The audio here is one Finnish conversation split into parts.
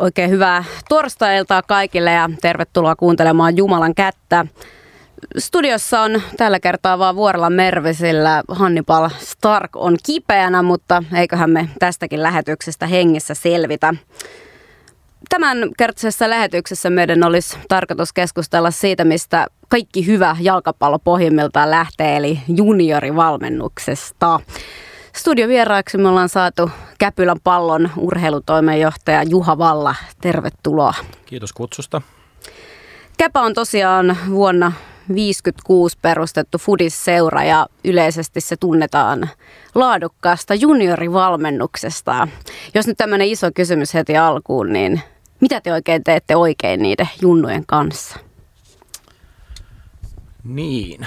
Oikein hyvää torstailtaa kaikille ja tervetuloa kuuntelemaan Jumalan kättä. Studiossa on tällä kertaa vaan Vuorella Mervisillä. Hannibal Stark on kipeänä, mutta eiköhän me tästäkin lähetyksestä hengissä selvitä. Tämän kertaisessa lähetyksessä meidän olisi tarkoitus keskustella siitä, mistä kaikki hyvä jalkapallo pohjimmiltaan lähtee, eli juniorivalmennuksesta. Studiovieraaksi me ollaan saatu Käpylän pallon urheilutoimenjohtaja Juha Valla. Tervetuloa. Kiitos kutsusta. Käpä on tosiaan vuonna 1956 perustettu Fudis-seura ja yleisesti se tunnetaan laadukkaasta juniorivalmennuksesta. Jos nyt tämmöinen iso kysymys heti alkuun, niin mitä te oikein teette oikein niiden junnujen kanssa? Niin,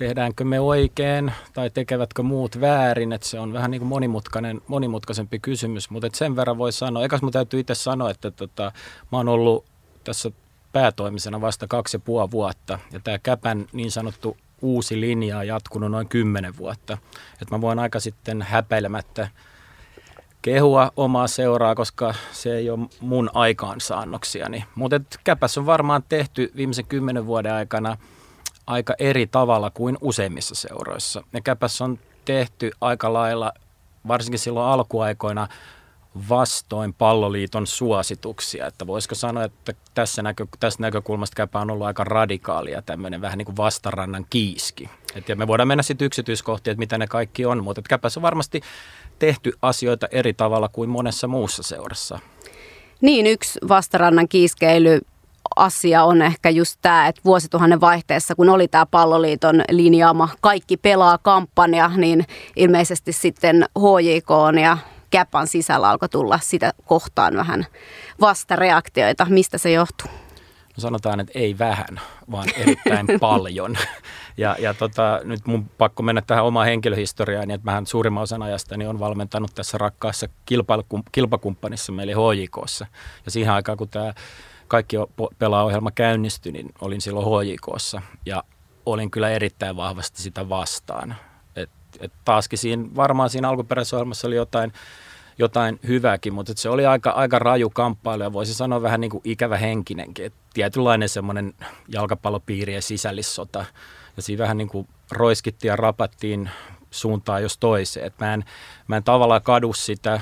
tehdäänkö me oikein tai tekevätkö muut väärin, että se on vähän niin kuin monimutkainen, monimutkaisempi kysymys, mutta sen verran voi sanoa, ekas mun täytyy itse sanoa, että tota, mä oon ollut tässä päätoimisena vasta kaksi ja puoli vuotta ja tämä Käpän niin sanottu uusi linja on jatkunut noin kymmenen vuotta, että mä voin aika sitten häpeilemättä kehua omaa seuraa, koska se ei ole mun aikaansaannoksiani. Mutta Käpässä on varmaan tehty viimeisen kymmenen vuoden aikana – aika eri tavalla kuin useimmissa seuroissa. Ja käpässä on tehty aika lailla, varsinkin silloin alkuaikoina, vastoin palloliiton suosituksia. Että voisiko sanoa, että tässä, näkö, tästä näkökulmasta käpä on ollut aika radikaalia tämmöinen vähän niin kuin vastarannan kiiski. Et ja me voidaan mennä sitten yksityiskohtiin, että mitä ne kaikki on, mutta käpässä on varmasti tehty asioita eri tavalla kuin monessa muussa seurassa. Niin, yksi vastarannan kiiskeily asia on ehkä just tämä, että vuosituhannen vaihteessa, kun oli tämä palloliiton linjaama kaikki pelaa kampanja, niin ilmeisesti sitten HJK ja Käpan sisällä alkoi tulla sitä kohtaan vähän vastareaktioita. Mistä se johtuu? No sanotaan, että ei vähän, vaan erittäin paljon. Ja, ja tota, nyt mun pakko mennä tähän omaan henkilöhistoriaan, niin että mähän suurimman osan ajasta niin on valmentanut tässä rakkaassa kilpakumppanissa meille HJKssa. Ja siihen aikaan, kun tämä kaikki pelaaohjelma käynnistyi, niin olin silloin HJKssa ja olin kyllä erittäin vahvasti sitä vastaan. Et, et taaskin siinä, varmaan siinä alkuperäisessä ohjelmassa oli jotain, jotain hyvääkin, mutta se oli aika, aika raju kamppailu ja voisi sanoa vähän niin kuin ikävä henkinenkin. Et tietynlainen semmoinen jalkapallopiirien sisällissota ja siinä vähän niin kuin roiskittiin ja rapattiin suuntaan jos toiseen. Et mä, en, mä en tavallaan kadu sitä,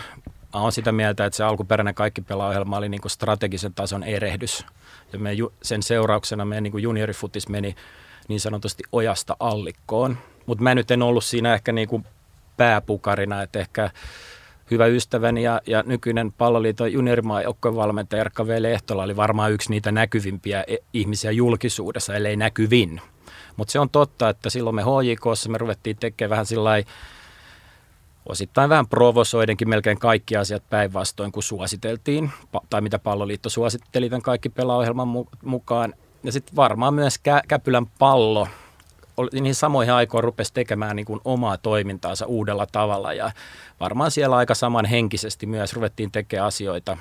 mä oon sitä mieltä, että se alkuperäinen kaikki pelaaohjelma oli niin kuin strategisen tason erehdys. Ja me sen seurauksena meidän niin kuin juniorifutis meni niin sanotusti ojasta allikkoon. Mutta mä nyt en ollut siinä ehkä niin kuin pääpukarina, että ehkä hyvä ystäväni ja, ja nykyinen palloliiton juniorimaa valmentaja Erkka V. Lehtola oli varmaan yksi niitä näkyvimpiä e- ihmisiä julkisuudessa, ellei näkyvin. Mutta se on totta, että silloin me HJKssa me ruvettiin tekemään vähän sillä osittain vähän provosoidenkin melkein kaikki asiat päinvastoin kuin suositeltiin, tai mitä palloliitto suositteli tämän kaikki pelaohjelman mukaan. Ja sitten varmaan myös Kä- Käpylän pallo niihin samoihin aikoihin rupesi tekemään niin kuin omaa toimintaansa uudella tavalla ja varmaan siellä aika samanhenkisesti myös ruvettiin tekemään asioita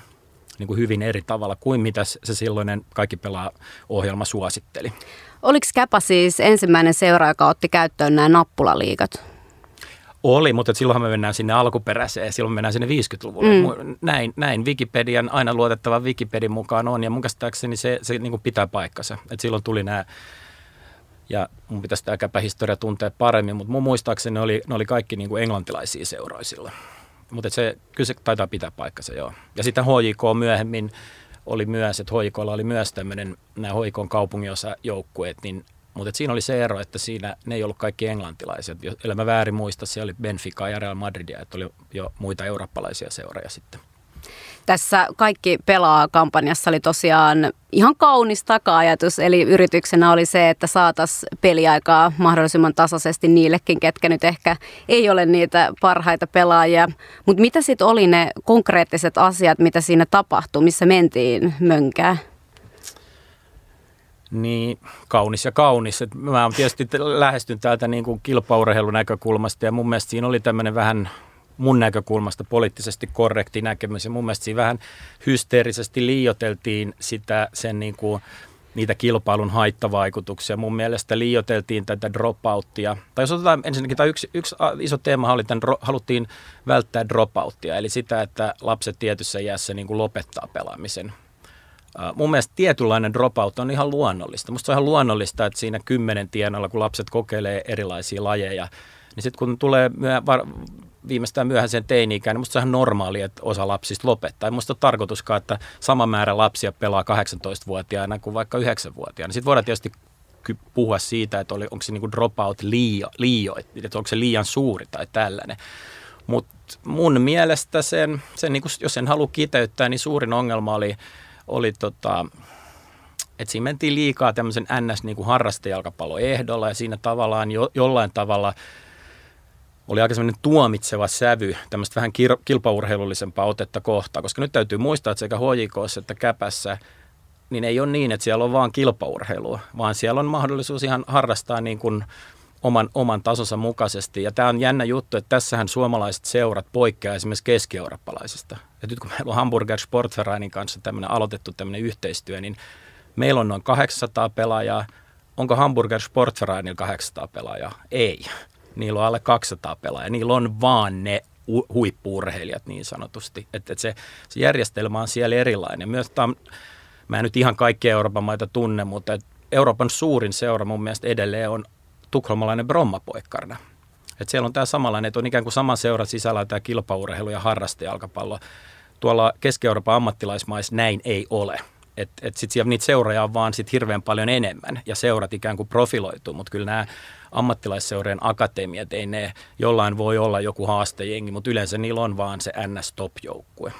niin kuin hyvin eri tavalla kuin mitä se silloinen kaikki pelaa ohjelma suositteli. Oliko Käpä siis ensimmäinen seura, joka otti käyttöön nämä nappulaliikat? Oli, mutta silloinhan me mennään sinne alkuperäiseen, silloin me mennään sinne 50-luvulle. Mm. Näin, näin Wikipedian, aina luotettava Wikipedian mukaan on, ja mun käsittääkseni se, se niin kuin pitää paikkansa. Et silloin tuli nämä, ja mun pitäisi tämä käpähistoria tuntea paremmin, mutta mun muistaakseni ne oli, ne oli kaikki niin kuin englantilaisia seuroisilla. Mutta se, kyllä se taitaa pitää paikkansa, joo. Ja sitten HJK myöhemmin oli myös, että HJKlla oli myös tämmöinen, nämä HJKn kaupunginosajoukkueet, niin mutta siinä oli se ero, että siinä ne ei ollut kaikki englantilaiset. Jos mä väärin muista, siellä oli Benfica ja Real Madridia, että oli jo muita eurooppalaisia seuroja sitten. Tässä kaikki pelaa kampanjassa oli tosiaan ihan kaunis taka-ajatus, eli yrityksenä oli se, että saataisiin peliaikaa mahdollisimman tasaisesti niillekin, ketkä nyt ehkä ei ole niitä parhaita pelaajia. Mutta mitä sitten oli ne konkreettiset asiat, mitä siinä tapahtui, missä mentiin mönkään? Niin, kaunis ja kaunis. Et mä oon tietysti lähestyn täältä niin kuin kilpaurheilun näkökulmasta ja mun mielestä siinä oli tämmöinen vähän mun näkökulmasta poliittisesti korrekti näkemys ja mun mielestä siinä vähän hysteerisesti liioteltiin sitä sen niin kuin niitä kilpailun haittavaikutuksia. Mun mielestä liioteltiin tätä dropouttia. Tai jos otetaan ensinnäkin, tai yksi, yksi iso teema oli, että haluttiin välttää dropouttia, eli sitä, että lapset tietyssä iässä niin kuin lopettaa pelaamisen. Mun mielestä tietynlainen dropout on ihan luonnollista. Musta on ihan luonnollista, että siinä kymmenen tienoilla, kun lapset kokeilee erilaisia lajeja, niin sitten kun tulee myö, var, viimeistään myöhäiseen teini-ikään, niin musta se on ihan normaali, että osa lapsista lopettaa. Ei musta ole tarkoituskaan, että sama määrä lapsia pelaa 18-vuotiaana kuin vaikka 9-vuotiaana. Sitten voidaan tietysti puhua siitä, että oli, onko se niinku dropout liio, liio, että onko se liian suuri tai tällainen. Mutta mun mielestä sen, sen niinku, jos sen haluaa kiteyttää, niin suurin ongelma oli, oli tota, että siinä mentiin liikaa tämmöisen ns. Niin harrastejalkapalloehdolla ja siinä tavallaan jo, jollain tavalla – oli aika semmoinen tuomitseva sävy, tämmöistä vähän kir- kilpaurheilullisempaa otetta kohtaa, koska nyt täytyy muistaa, että sekä HJKssa että Käpässä, niin ei ole niin, että siellä on vaan kilpaurheilua, vaan siellä on mahdollisuus ihan harrastaa niin kuin oman, oman tasonsa mukaisesti. Ja tämä on jännä juttu, että tässähän suomalaiset seurat poikkeaa esimerkiksi keski-eurooppalaisista. Ja nyt kun meillä on Hamburger Sportvereinin kanssa tämmöinen aloitettu tämmöinen yhteistyö, niin meillä on noin 800 pelaajaa. Onko Hamburger Sportvereinilla 800 pelaajaa? Ei niillä on alle 200 pelaajaa. Niillä on vaan ne huippuurheilijat niin sanotusti. Että et se, se järjestelmä on siellä erilainen. Myös tam, mä en nyt ihan kaikkia Euroopan maita tunne, mutta et Euroopan suurin seura mun mielestä edelleen on tukholmalainen Brommapoikkarna. Et siellä on tämä samanlainen, että on ikään kuin sama seura sisällä tämä kilpaurheilu ja harrastejalkapallo. Tuolla Keski-Euroopan ammattilaismaissa näin ei ole. Että et sitten siellä niitä seuroja on vaan sit hirveän paljon enemmän ja seurat ikään kuin profiloituu, mutta kyllä nämä ammattilaisseurojen akatemiat, ei ne jollain voi olla joku haastejengi, mutta yleensä niillä on vaan se NS-top-joukkue.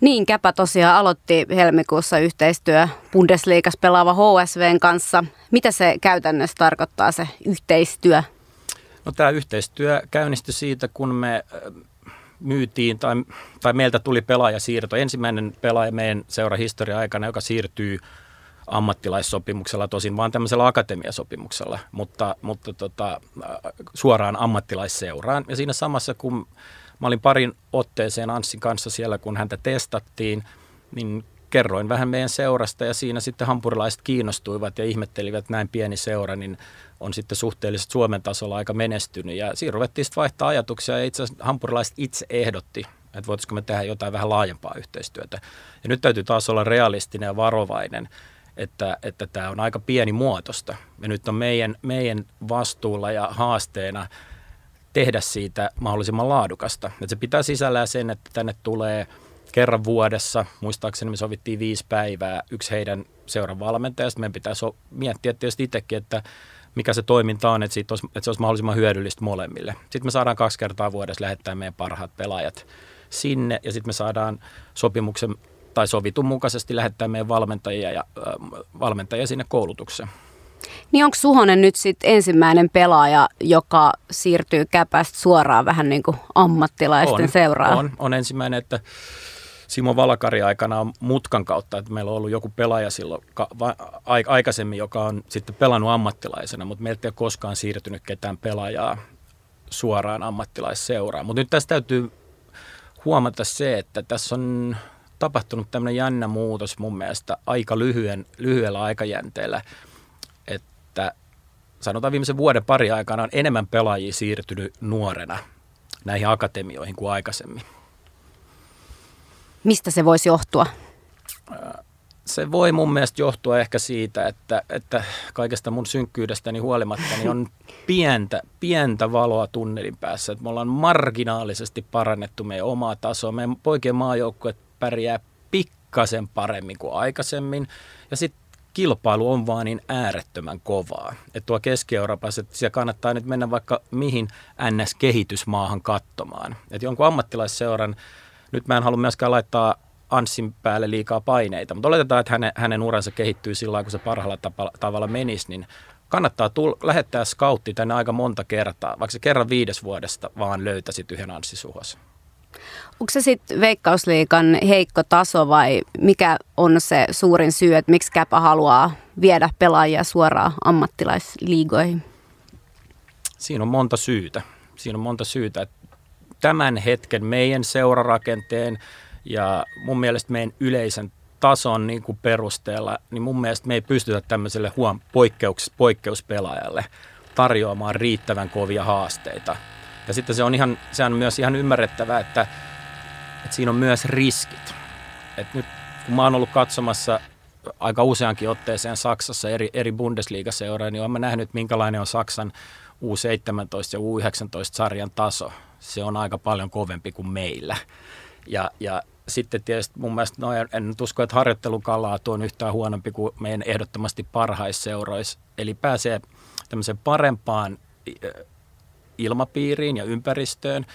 Niin, Käpä tosiaan aloitti helmikuussa yhteistyö Bundesliigas pelaava HSVn kanssa. Mitä se käytännössä tarkoittaa se yhteistyö? No tämä yhteistyö käynnistyi siitä, kun me myytiin tai, tai meiltä tuli pelaajasiirto. Ensimmäinen pelaaja meidän seurahistoria aikana, joka siirtyy ammattilaissopimuksella, tosin vaan tämmöisellä akatemiasopimuksella, mutta, mutta tota, suoraan ammattilaisseuraan. Ja siinä samassa, kun mä olin parin otteeseen Anssin kanssa siellä, kun häntä testattiin, niin kerroin vähän meidän seurasta ja siinä sitten hampurilaiset kiinnostuivat ja ihmettelivät, että näin pieni seura, niin on sitten suhteellisesti Suomen tasolla aika menestynyt. Ja siinä ruvettiin sitten vaihtaa ajatuksia ja itse asiassa hampurilaiset itse ehdotti, että voitaisiko me tehdä jotain vähän laajempaa yhteistyötä. Ja nyt täytyy taas olla realistinen ja varovainen, että, että tämä on aika pieni muotosta. Ja nyt on meidän, meidän vastuulla ja haasteena tehdä siitä mahdollisimman laadukasta. Että se pitää sisällään sen, että tänne tulee kerran vuodessa, muistaakseni me sovittiin viisi päivää, yksi heidän seuran valmentajasta. Meidän pitää so- miettiä tietysti itsekin, että mikä se toiminta on, että, siitä olisi, että se olisi mahdollisimman hyödyllistä molemmille. Sitten me saadaan kaksi kertaa vuodessa lähettää meidän parhaat pelaajat sinne ja sitten me saadaan sopimuksen tai sovitun mukaisesti lähettää meidän valmentajia, ja, äh, valmentajia sinne koulutukseen. Niin onko Suhonen nyt sitten ensimmäinen pelaaja, joka siirtyy käpästä suoraan vähän niin kuin ammattilaisten on, seuraan? On, on ensimmäinen, että Simo Valakari aikana on mutkan kautta, että meillä on ollut joku pelaaja silloin ka, va, aikaisemmin, joka on sitten pelannut ammattilaisena, mutta meiltä ei ole koskaan siirtynyt ketään pelaajaa suoraan ammattilaisseuraan. Mutta nyt tässä täytyy huomata se, että tässä on tapahtunut tämmöinen jännä muutos mun mielestä aika lyhyen, lyhyellä aikajänteellä, sanotaan viimeisen vuoden pari aikana on enemmän pelaajia siirtynyt nuorena näihin akatemioihin kuin aikaisemmin. Mistä se voisi johtua? Se voi mun mielestä johtua ehkä siitä, että, että kaikesta mun synkkyydestäni huolimatta niin on pientä, pientä valoa tunnelin päässä. Että me ollaan marginaalisesti parannettu meidän omaa tasoa. Meidän poikien maajoukkue pärjää pikkasen paremmin kuin aikaisemmin. Ja sitten kilpailu on vaan niin äärettömän kovaa. Että tuo Keski-Euroopassa, että siellä kannattaa nyt mennä vaikka mihin NS-kehitysmaahan katsomaan. Että jonkun ammattilaisseuran, nyt mä en halua myöskään laittaa Anssin päälle liikaa paineita, mutta oletetaan, että hänen, hänen uransa kehittyy sillä kun se parhaalla tapa, tavalla menisi, niin kannattaa tull, lähettää scoutti tänne aika monta kertaa, vaikka se kerran viides vuodesta vaan löytäisit yhden Anssi Suhosen. Onko se sitten Veikkausliikan heikko taso vai mikä on se suurin syy, että miksi Käpä haluaa viedä pelaajia suoraan ammattilaisliigoihin? Siinä on monta syytä. Siinä on monta syytä. Tämän hetken meidän seurarakenteen ja mun mielestä meidän yleisen tason niin kuin perusteella, niin mun mielestä me ei pystytä tämmöiselle huom poikkeuks, poikkeuspelaajalle tarjoamaan riittävän kovia haasteita. Ja sitten se on, ihan, se on myös ihan ymmärrettävää, että, että siinä on myös riskit. Et nyt kun mä oon ollut katsomassa aika useankin otteeseen Saksassa eri, eri Bundesliga-seuroja, niin olen nähnyt, minkälainen on Saksan U17 ja U19-sarjan taso. Se on aika paljon kovempi kuin meillä. Ja, ja sitten tietysti mun mielestä, no en, en usko, että harjoittelukalaa on yhtään huonompi kuin meidän ehdottomasti parhaisseuroissa. Eli pääsee tämmöiseen parempaan ilmapiiriin ja ympäristöön.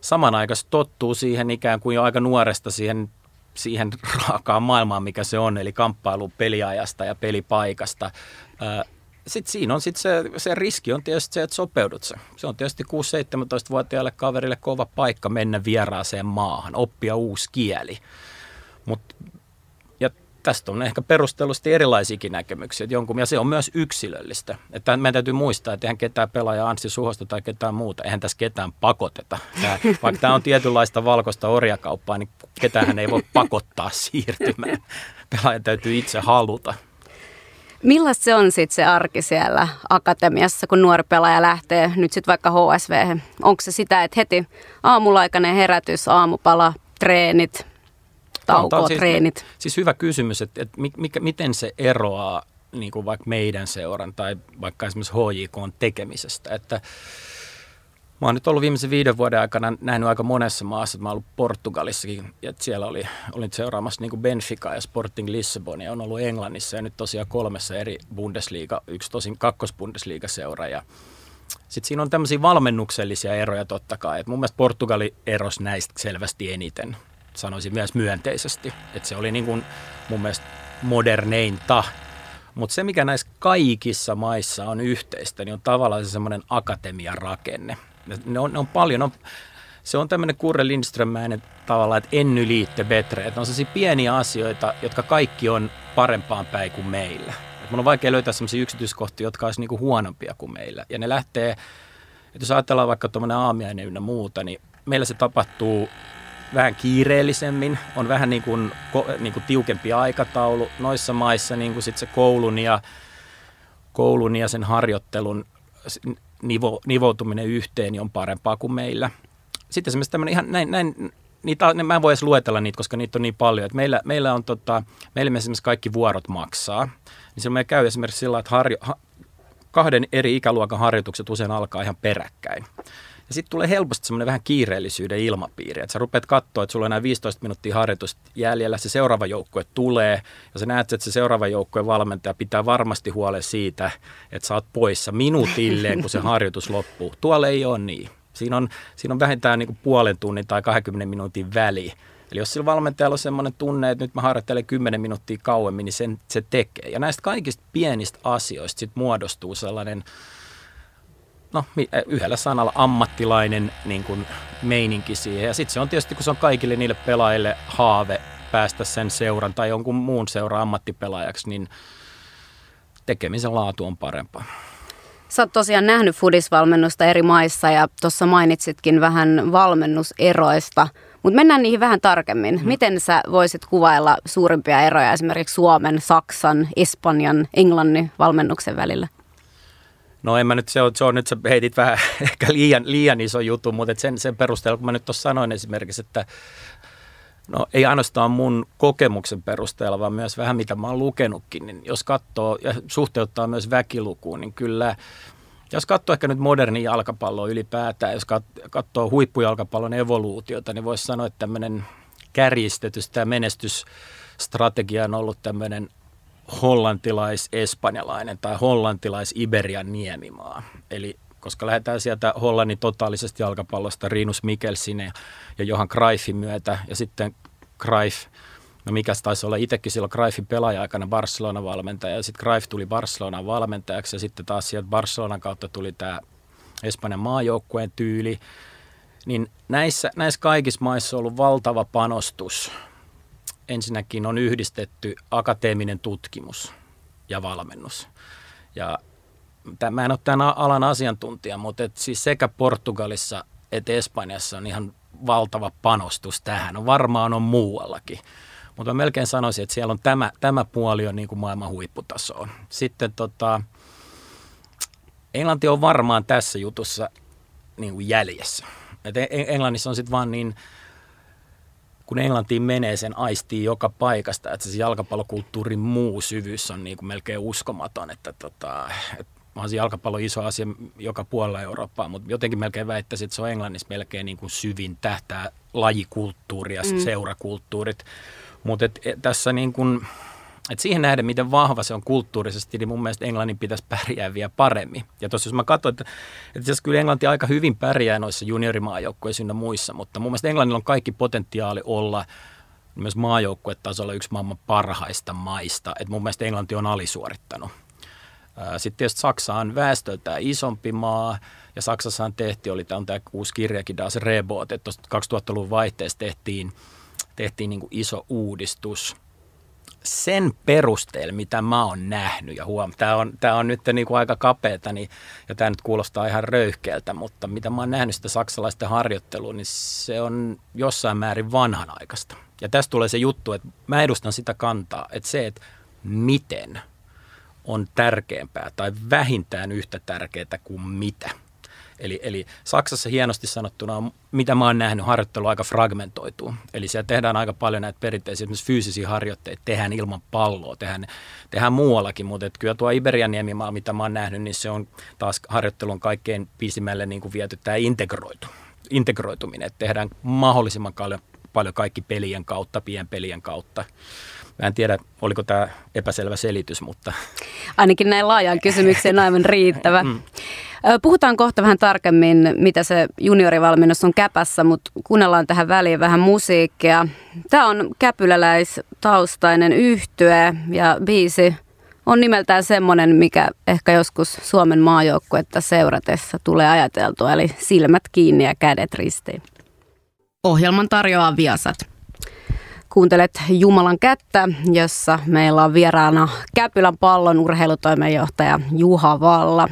Samanaikaisesti tottuu siihen ikään kuin jo aika nuoresta siihen, siihen raakaan maailmaan, mikä se on, eli kamppailu peliajasta ja pelipaikasta sitten siinä on sit se, se riski on tietysti se, että sopeudut se. Se on tietysti 6-17-vuotiaalle kaverille kova paikka mennä vieraaseen maahan, oppia uusi kieli. Mut, ja tästä on ehkä perustellusti erilaisiakin näkemyksiä, jonkun, ja se on myös yksilöllistä. Että meidän täytyy muistaa, että eihän ketään pelaaja Anssi Suhosta tai ketään muuta, eihän tässä ketään pakoteta. Tää, vaikka tämä on tietynlaista valkoista orjakauppaa, niin ketään ei voi pakottaa siirtymään. Pelaaja täytyy itse haluta. Millaista se on sitten se arki siellä akatemiassa, kun nuori pelaaja lähtee nyt sitten vaikka HSV? Onko se sitä, että heti aamullaikainen herätys, aamupala, treenit, tauko, no, siis, treenit? Siis hyvä kysymys, että, että mikä, miten se eroaa niin kuin vaikka meidän seuran tai vaikka esimerkiksi HJK tekemisestä. Että Mä oon nyt ollut viimeisen viiden vuoden aikana nähnyt aika monessa maassa. Mä oon ollut Portugalissakin ja siellä oli, olin seuraamassa niin Benfica ja Sporting Lissabonia. On ollut Englannissa ja nyt tosiaan kolmessa eri Bundesliga, yksi tosin kakkos-Bundesliga-seura. Ja sitten siinä on tämmöisiä valmennuksellisia eroja totta kai. Et mun mielestä Portugali erosi näistä selvästi eniten, sanoisin myös myönteisesti. Että se oli niin kuin mun mielestä moderneinta mutta se, mikä näissä kaikissa maissa on yhteistä, niin on tavallaan se semmoinen akatemian rakenne. Ne on, ne on paljon, on, se on tämmöinen Kurre Lindströmmäinen tavalla, että enny liitte betre. Että on sellaisia pieniä asioita, jotka kaikki on parempaan päin kuin meillä. Et mun on vaikea löytää sellaisia yksityiskohtia, jotka olisi niinku huonompia kuin meillä. Ja ne lähtee, että jos ajatellaan vaikka tuommoinen aamiainen ynnä muuta, niin meillä se tapahtuu vähän kiireellisemmin, on vähän niin kuin, niin kuin tiukempi aikataulu. Noissa maissa niin kuin sit se koulun ja, koulun ja sen harjoittelun nivo, nivoutuminen yhteen niin on parempaa kuin meillä. Sitten esimerkiksi tämmöinen ihan näin, näin niitä, mä en voi edes luetella niitä, koska niitä on niin paljon. Että meillä, meillä on tota, meillä esimerkiksi kaikki vuorot maksaa. Niin silloin me käy esimerkiksi sillä että harjo, ha, kahden eri ikäluokan harjoitukset usein alkaa ihan peräkkäin. Ja sitten tulee helposti semmoinen vähän kiireellisyyden ilmapiiri, että sä rupeat katsoa, että sulla on enää 15 minuuttia harjoitusta jäljellä, se seuraava joukkue tulee, ja sä näet, että se seuraava joukkueen valmentaja pitää varmasti huolen siitä, että sä oot poissa minuutilleen, kun se harjoitus loppuu. Tuolla ei ole niin. Siinä on, siinä on vähintään niin kuin puolen tunnin tai 20 minuutin väli. Eli jos sillä valmentajalla on semmoinen tunne, että nyt mä harjoittelen 10 minuuttia kauemmin, niin sen, se tekee. Ja näistä kaikista pienistä asioista sitten muodostuu sellainen no, eh, yhdellä sanalla ammattilainen niin kuin meininki siihen. Ja sitten se on tietysti, kun se on kaikille niille pelaajille haave päästä sen seuran tai jonkun muun seuran ammattipelaajaksi, niin tekemisen laatu on parempaa. Sä oot tosiaan nähnyt fudisvalmennusta eri maissa ja tuossa mainitsitkin vähän valmennuseroista, mutta mennään niihin vähän tarkemmin. Hmm. Miten sä voisit kuvailla suurimpia eroja esimerkiksi Suomen, Saksan, Espanjan, Englannin valmennuksen välillä? No en mä nyt, se on, se on nyt sä heitit vähän ehkä liian, liian iso juttu, mutta sen, sen perusteella, kun mä nyt tuossa sanoin esimerkiksi, että no ei ainoastaan mun kokemuksen perusteella, vaan myös vähän mitä mä oon lukenutkin, niin jos katsoo ja suhteuttaa myös väkilukuun, niin kyllä jos katsoo ehkä nyt moderni jalkapalloa ylipäätään, jos katsoo huippujalkapallon evoluutiota, niin voisi sanoa, että tämmöinen kärjistetys, tämä menestysstrategia on ollut tämmöinen hollantilais-espanjalainen tai hollantilais-Iberian niemimaa. Eli koska lähdetään sieltä Hollannin totaalisesta jalkapallosta Rinus Mikkelsin ja Johan Cruyffin myötä ja sitten Cruyff, no mikä taisi olla itsekin silloin Cruyffin pelaaja-aikana Barcelonan valmentaja ja sitten Cruyff tuli Barcelonan valmentajaksi ja sitten taas sieltä Barcelonan kautta tuli tämä Espanjan maajoukkueen tyyli, niin näissä, näissä kaikissa maissa on ollut valtava panostus ensinnäkin on yhdistetty akateeminen tutkimus ja valmennus. Ja mä en ole tämän alan asiantuntija, mutta et siis sekä Portugalissa että Espanjassa on ihan valtava panostus tähän. No varmaan on muuallakin. Mutta mä melkein sanoisin, että siellä on tämä, tämä puoli on niin kuin maailman huipputasoa. Sitten tota, Englanti on varmaan tässä jutussa niin kuin jäljessä. Et Englannissa on sitten vaan niin, kun Englantiin menee, sen aistii joka paikasta, että se jalkapallokulttuurin muu syvyys on niin kuin melkein uskomaton, että tota, et onhan se jalkapallo iso asia joka puolella Eurooppaa, mutta jotenkin melkein väittäisin, että se on Englannissa melkein niin kuin syvin tähtää lajikulttuuri ja mm. seurakulttuurit. Mutta tässä niin kuin, et siihen nähden, miten vahva se on kulttuurisesti, niin mun mielestä Englannin pitäisi pärjää vielä paremmin. Ja tuossa jos mä katsoin, että, että kyllä Englanti aika hyvin pärjää noissa juniorimaajoukkueissa ynnä muissa, mutta mun mielestä Englannilla on kaikki potentiaali olla myös maajoukkuetasolla yksi maailman parhaista maista. Et mun mielestä Englanti on alisuorittanut. Sitten tietysti Saksa on väestöltään isompi maa, ja Saksassahan tehtiin, oli tämä, tämä uusi kirjakin, Das Rebot, että 2000-luvun vaihteessa tehtiin, tehtiin niin kuin iso uudistus sen perusteella, mitä mä oon nähnyt, ja huom, tämä on, tämä on nyt niin kuin aika kapeata, niin, ja tämä nyt kuulostaa ihan röyhkeältä, mutta mitä mä oon nähnyt sitä saksalaisten harjoittelua, niin se on jossain määrin vanhanaikaista. Ja tästä tulee se juttu, että mä edustan sitä kantaa, että se, että miten – on tärkeämpää tai vähintään yhtä tärkeää kuin mitä. Eli, eli Saksassa hienosti sanottuna, mitä mä oon nähnyt, harjoittelu aika fragmentoituu. Eli siellä tehdään aika paljon näitä perinteisiä fyysisiä harjoitteita, tehdään ilman palloa, tehdään, tehdään muuallakin, mutta et kyllä tuo Iberian niemimaa, mitä mä oon nähnyt, niin se on taas harjoittelun kaikkein pisimmälle niin kuin viety tämä integroitu, integroituminen, että tehdään mahdollisimman paljon, paljon kaikki pelien kautta, pienpelien kautta. Mä en tiedä, oliko tämä epäselvä selitys, mutta... Ainakin näin laajaan kysymykseen aivan riittävä. Mm. Puhutaan kohta vähän tarkemmin, mitä se juniorivalmennus on käpässä, mutta kuunnellaan tähän väliin vähän musiikkia. Tämä on käpyläläistaustainen yhtye ja biisi on nimeltään semmoinen, mikä ehkä joskus Suomen maajoukkuetta seuratessa tulee ajateltua, eli silmät kiinni ja kädet ristiin. Ohjelman tarjoaa Viasat. Kuuntelet Jumalan kättä, jossa meillä on vieraana Käpylän pallon urheilutoimenjohtaja Juha Valla.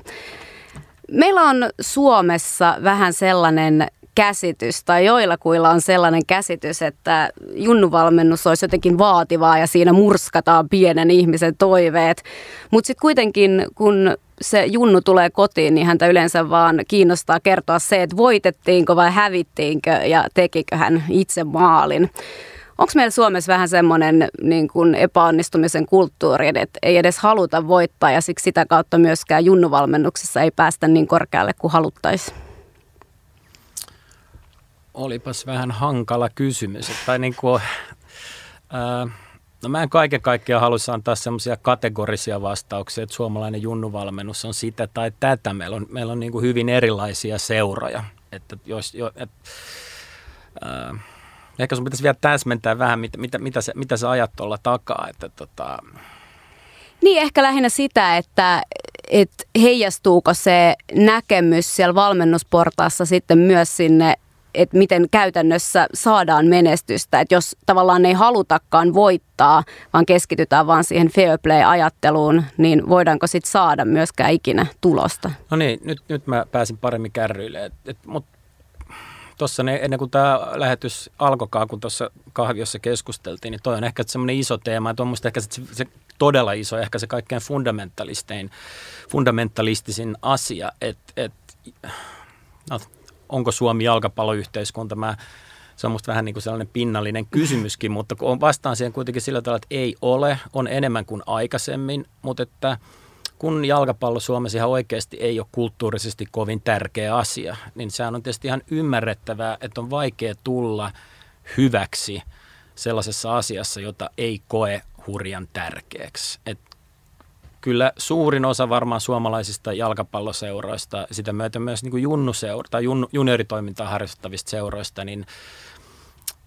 Meillä on Suomessa vähän sellainen käsitys, tai joillakuilla on sellainen käsitys, että junnuvalmennus olisi jotenkin vaativaa ja siinä murskataan pienen ihmisen toiveet. Mutta sitten kuitenkin, kun se junnu tulee kotiin, niin häntä yleensä vaan kiinnostaa kertoa se, että voitettiinko vai hävittiinkö ja tekikö hän itse maalin. Onko meillä Suomessa vähän semmoinen niin kuin epäonnistumisen kulttuuri, että ei edes haluta voittaa ja siksi sitä kautta myöskään junnuvalmennuksessa ei päästä niin korkealle kuin haluttaisiin? Olipas vähän hankala kysymys. Tai niin kuin, ää, no mä en kaiken kaikkiaan haluaisi antaa semmoisia kategorisia vastauksia, että suomalainen junnuvalmennus on sitä tai tätä. Meillä on, meillä on niin kuin hyvin erilaisia seuroja. Että jos, jo, et, ää, Ehkä sun pitäisi vielä täsmentää vähän, mitä, mitä, mitä, se, mitä sä ajat tuolla takaa. Että tota... Niin, ehkä lähinnä sitä, että, että heijastuuko se näkemys siellä valmennusportaassa sitten myös sinne että miten käytännössä saadaan menestystä. Että jos tavallaan ei halutakaan voittaa, vaan keskitytään vaan siihen fair play-ajatteluun, niin voidaanko sitten saada myöskään ikinä tulosta? No niin, nyt, nyt mä pääsin paremmin kärryille. Mutta tuossa ennen kuin tämä lähetys alkoikaan, kun tuossa kahviossa keskusteltiin, niin toi on ehkä semmoinen iso teema. Että on ehkä se, se todella iso, ehkä se kaikkein fundamentalistein, fundamentalistisin asia, että et, no, onko Suomi jalkapalloyhteiskunta. Mä, se on musta vähän niin kuin sellainen pinnallinen kysymyskin, mutta kun vastaan siihen kuitenkin sillä tavalla, että ei ole, on enemmän kuin aikaisemmin, mutta että – kun jalkapallo Suomessa ihan oikeasti ei ole kulttuurisesti kovin tärkeä asia, niin sehän on tietysti ihan ymmärrettävää, että on vaikea tulla hyväksi sellaisessa asiassa, jota ei koe hurjan tärkeäksi. Et kyllä suurin osa varmaan suomalaisista jalkapalloseuroista, sitä myötä myös niin kuin tai jun, junioritoimintaa harjoittavista seuroista, niin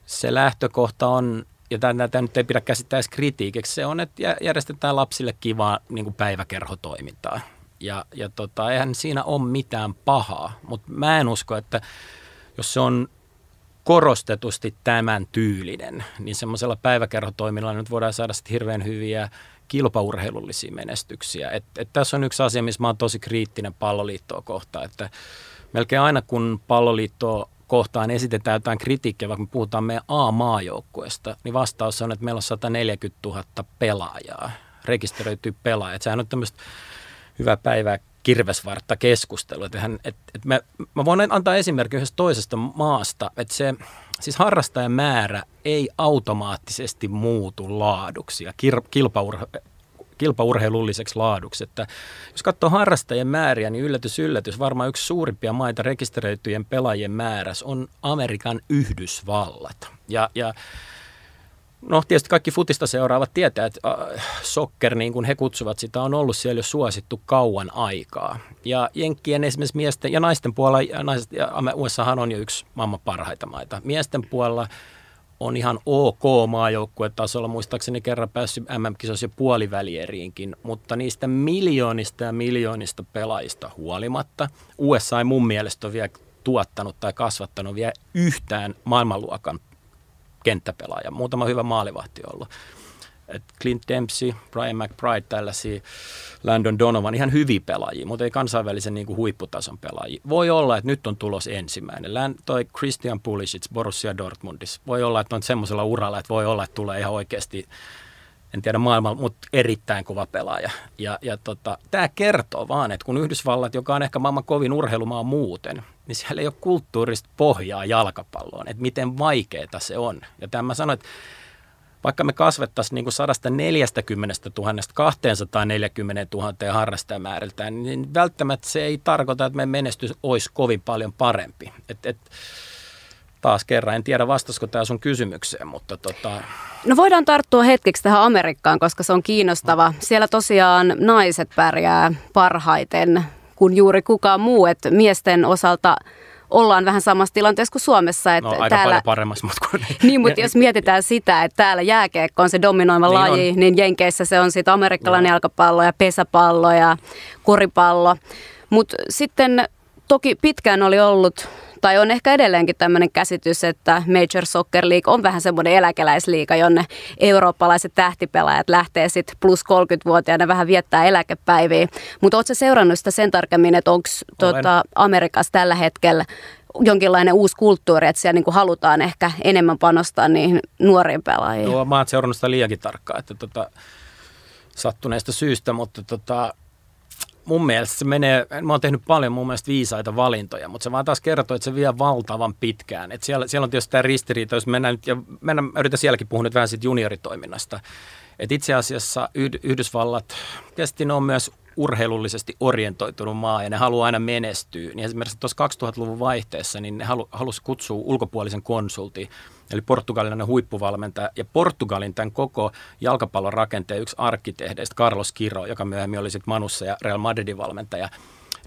se lähtökohta on ja tämä, tämä nyt ei pidä käsittää edes kritiikiksi, se on, että järjestetään lapsille kivaa niin kuin päiväkerhotoimintaa. Ja, ja tota, eihän siinä ole mitään pahaa, mutta mä en usko, että jos se on korostetusti tämän tyylinen, niin semmoisella päiväkerhotoiminnalla nyt voidaan saada sitten hirveän hyviä kilpaurheilullisia menestyksiä. Et, et tässä on yksi asia, missä mä oon tosi kriittinen palloliittoa kohtaan, että melkein aina kun palloliittoa kohtaan esitetään jotain kritiikkiä, vaikka me puhutaan meidän A-maajoukkueesta, niin vastaus on, että meillä on 140 000 pelaajaa, rekisteröityy pelaajat. Sehän on tämmöistä hyvää päivää kirvesvartta keskustelua. Että hän, et, et mä, mä voin antaa esimerkki yhdestä toisesta maasta, että se siis harrastajan määrä ei automaattisesti muutu laaduksi ja kir, kilpaurhe, kilpaurheilulliseksi laaduksi. Että jos katsoo harrastajien määriä, niin yllätys, yllätys, varmaan yksi suurimpia maita rekisteröityjen pelaajien määrässä on Amerikan Yhdysvallat. Ja, ja No tietysti kaikki futista seuraavat tietää, että äh, sokker, niin kuin he kutsuvat sitä, on ollut siellä jo suosittu kauan aikaa. Ja Jenkkien esimerkiksi miesten ja naisten puolella, ja naiset, ja USAhan on jo yksi maailman parhaita maita. Miesten puolella on ihan ok maajoukkuetasolla, muistaakseni kerran päässyt MM-kisoissa jo puolivälieriinkin, mutta niistä miljoonista ja miljoonista pelaajista huolimatta USA ei mun mielestä ole vielä tuottanut tai kasvattanut vielä yhtään maailmanluokan kenttäpelaaja. Muutama hyvä maalivahti ollut. Et Clint Dempsey, Brian McBride, tällaisia Landon Donovan, ihan hyviä pelaajia, mutta ei kansainvälisen niin kuin huipputason pelaajia. Voi olla, että nyt on tulos ensimmäinen. Län, toi Christian Pulisic Borussia Dortmundissa. Voi olla, että on semmoisella uralla, että voi olla, että tulee ihan oikeasti en tiedä maailmalla, mutta erittäin kova pelaaja. Ja, ja tota, tämä kertoo vaan, että kun Yhdysvallat, joka on ehkä maailman kovin urheilumaa muuten, niin siellä ei ole kulttuurista pohjaa jalkapalloon, että miten vaikeaa se on. Ja tämä mä sanoin, että vaikka me kasvettaisiin niin 140 000 240 000 harrastajamääriltään, niin välttämättä se ei tarkoita, että meidän menestys olisi kovin paljon parempi. Et, et, taas kerran, en tiedä vastasiko tämä sun kysymykseen, mutta tota... No voidaan tarttua hetkeksi tähän Amerikkaan, koska se on kiinnostava. Siellä tosiaan naiset pärjää parhaiten kuin juuri kukaan muu, että miesten osalta ollaan vähän samassa tilanteessa kuin Suomessa. Että no, aika täällä, paljon paremmassa, mutta kun... niin, mutta jos mietitään sitä, että täällä jääkiekko on se dominoiva niin laji, on. niin Jenkeissä se on sitten amerikkalainen no. jalkapallo ja pesäpallo ja koripallo. Mutta sitten toki pitkään oli ollut tai on ehkä edelleenkin tämmöinen käsitys, että Major Soccer League on vähän semmoinen eläkeläisliiga, jonne eurooppalaiset tähtipelaajat lähtee sitten plus 30-vuotiaana vähän viettää eläkepäiviä. Mutta ootko seurannut sitä sen tarkemmin, että onko tuota, Amerikassa tällä hetkellä jonkinlainen uusi kulttuuri, että siellä niin kuin halutaan ehkä enemmän panostaa niihin nuoriin pelaajiin? Joo, mä oon seurannut sitä liiankin tarkkaan, että tota, sattuneesta syystä, mutta tota, mun mielestä se menee, mä oon tehnyt paljon mun mielestä viisaita valintoja, mutta se vaan taas kertoo, että se vie valtavan pitkään. Et siellä, siellä on tietysti tämä ristiriita, jos mennään nyt, ja mennään, yritän sielläkin puhua nyt vähän siitä junioritoiminnasta. Et itse asiassa Yh- Yhdysvallat, tietysti ne on myös urheilullisesti orientoitunut maa ja ne haluaa aina menestyä. Niin esimerkiksi tuossa 2000-luvun vaihteessa niin ne halu, halusi kutsua ulkopuolisen konsultin, eli portugalilainen huippuvalmentaja. Ja Portugalin tämän koko jalkapallon rakenteen yksi arkkitehdeistä, Carlos Kiro, joka myöhemmin oli sitten Manussa ja Real Madridin valmentaja,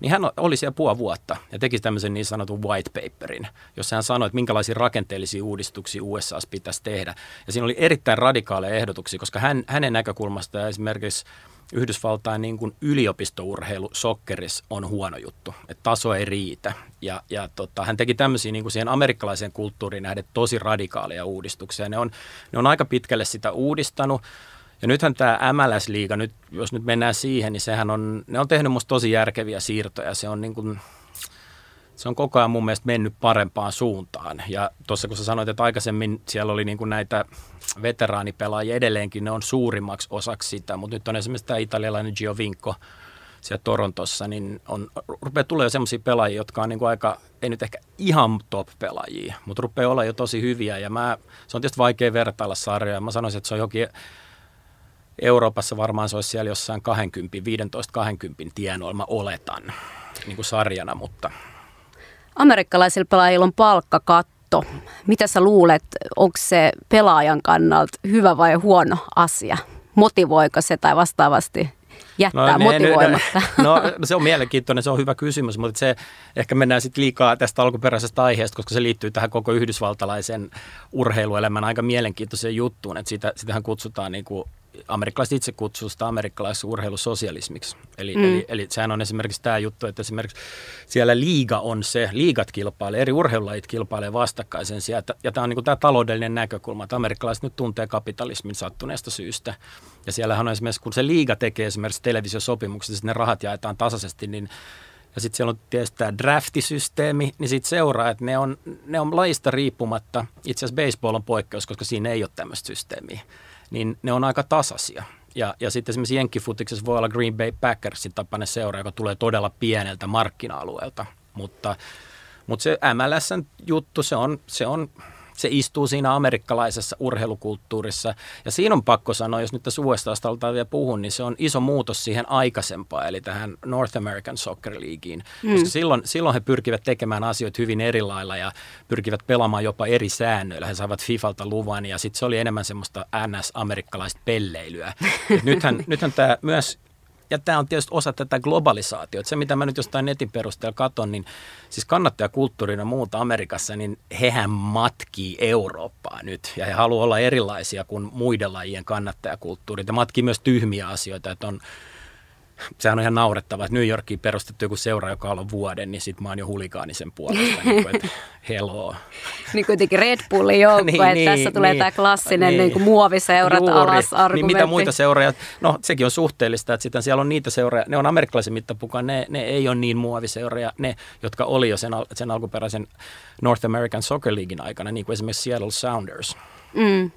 niin hän oli siellä puoli vuotta ja teki tämmöisen niin sanotun white paperin, jossa hän sanoi, että minkälaisia rakenteellisia uudistuksia USA pitäisi tehdä. Ja siinä oli erittäin radikaaleja ehdotuksia, koska hän, hänen näkökulmasta esimerkiksi – Yhdysvaltain niin kuin yliopistourheilu sokkeris on huono juttu, että taso ei riitä. Ja, ja tota, hän teki tämmöisiä niin kuin siihen amerikkalaiseen kulttuuriin nähden tosi radikaaleja uudistuksia. Ne on, ne on aika pitkälle sitä uudistanut. Ja nythän tämä MLS-liiga, nyt, jos nyt mennään siihen, niin sehän on, ne on tehnyt musta tosi järkeviä siirtoja. Se on niin kuin, se on koko ajan mun mielestä mennyt parempaan suuntaan. Ja tuossa kun sä sanoit, että aikaisemmin siellä oli niin kuin näitä veteraanipelaajia edelleenkin, ne on suurimmaksi osaksi sitä, mutta nyt on esimerkiksi tämä italialainen Giovinco siellä Torontossa, niin on, rupeaa tulee jo sellaisia pelaajia, jotka on niin kuin aika, ei nyt ehkä ihan top-pelaajia, mutta rupeaa olla jo tosi hyviä ja mä, se on tietysti vaikea vertailla sarjoja. Mä sanoisin, että se on jokin Euroopassa varmaan se olisi siellä jossain 20, 15-20 tienoilla, mä oletan, niin kuin sarjana, mutta amerikkalaisilla pelaajilla on palkkakatto. Mitä sä luulet, onko se pelaajan kannalta hyvä vai huono asia? Motivoiko se tai vastaavasti jättää no, motivoimatta? No, no se on mielenkiintoinen, se on hyvä kysymys, mutta se ehkä mennään sitten liikaa tästä alkuperäisestä aiheesta, koska se liittyy tähän koko yhdysvaltalaisen urheiluelämän aika mielenkiintoiseen juttuun, että sitä, sitähän kutsutaan niin kuin amerikkalaiset itse kutsuu sitä amerikkalaisessa urheilusosialismiksi. Eli, mm. eli, eli sehän on esimerkiksi tämä juttu, että esimerkiksi siellä liiga on se, liigat kilpailee, eri urheilulajit kilpailee vastakkaisen sieltä. Ja tämä on niin tämä taloudellinen näkökulma, että amerikkalaiset nyt tuntee kapitalismin sattuneesta syystä. Ja siellähän on esimerkiksi, kun se liiga tekee esimerkiksi televisiosopimukset, ne rahat jaetaan tasaisesti, niin ja sitten siellä on tietysti tämä draftisysteemi, niin sitten seuraa, että ne on, ne on laista riippumatta, itse asiassa baseball on poikkeus, koska siinä ei ole tämmöistä systeemiä, niin ne on aika tasaisia. Ja, ja sitten esimerkiksi Jenkkifutiksessa voi olla Green Bay Packersin tapainen seura, joka tulee todella pieneltä markkina-alueelta, mutta, mutta se MLSn juttu, se on, se on se istuu siinä amerikkalaisessa urheilukulttuurissa. Ja siinä on pakko sanoa, jos nyt tässä USAsta aletaan vielä puhua, niin se on iso muutos siihen aikaisempaan, eli tähän North American Soccer Leagueen. Mm. Koska silloin, silloin he pyrkivät tekemään asioita hyvin eri lailla ja pyrkivät pelaamaan jopa eri säännöillä. He saivat FIFalta luvan ja sitten se oli enemmän semmoista NS-amerikkalaista pelleilyä. Et nythän, nythän tämä myös ja tämä on tietysti osa tätä globalisaatiota. Se, mitä mä nyt jostain netin perusteella katson, niin siis kannattajakulttuurina ja muuta Amerikassa, niin hehän matkii Eurooppaa nyt. Ja he haluavat olla erilaisia kuin muiden lajien kannattajakulttuurit. Ja matkii myös tyhmiä asioita, että on sehän on ihan naurettava, että New Yorkiin perustettu joku seura, joka on vuoden, niin sit mä oon jo hulikaanisen puolesta, niin kuin, että hello. Niin kuitenkin Red Bullin joukko, niin, että niin, tässä tulee niin, tämä klassinen niin, niin kuin muoviseurat Juuri. alas argumentti. Niin mitä muita seuroja, no sekin on suhteellista, että sitten siellä on niitä seuroja, ne on amerikkalaisen mittapukaan, ne, ne ei ole niin muoviseuroja, ne, jotka oli jo sen, sen alkuperäisen North American Soccer Leaguein aikana, niin kuin esimerkiksi Seattle Sounders. Mm.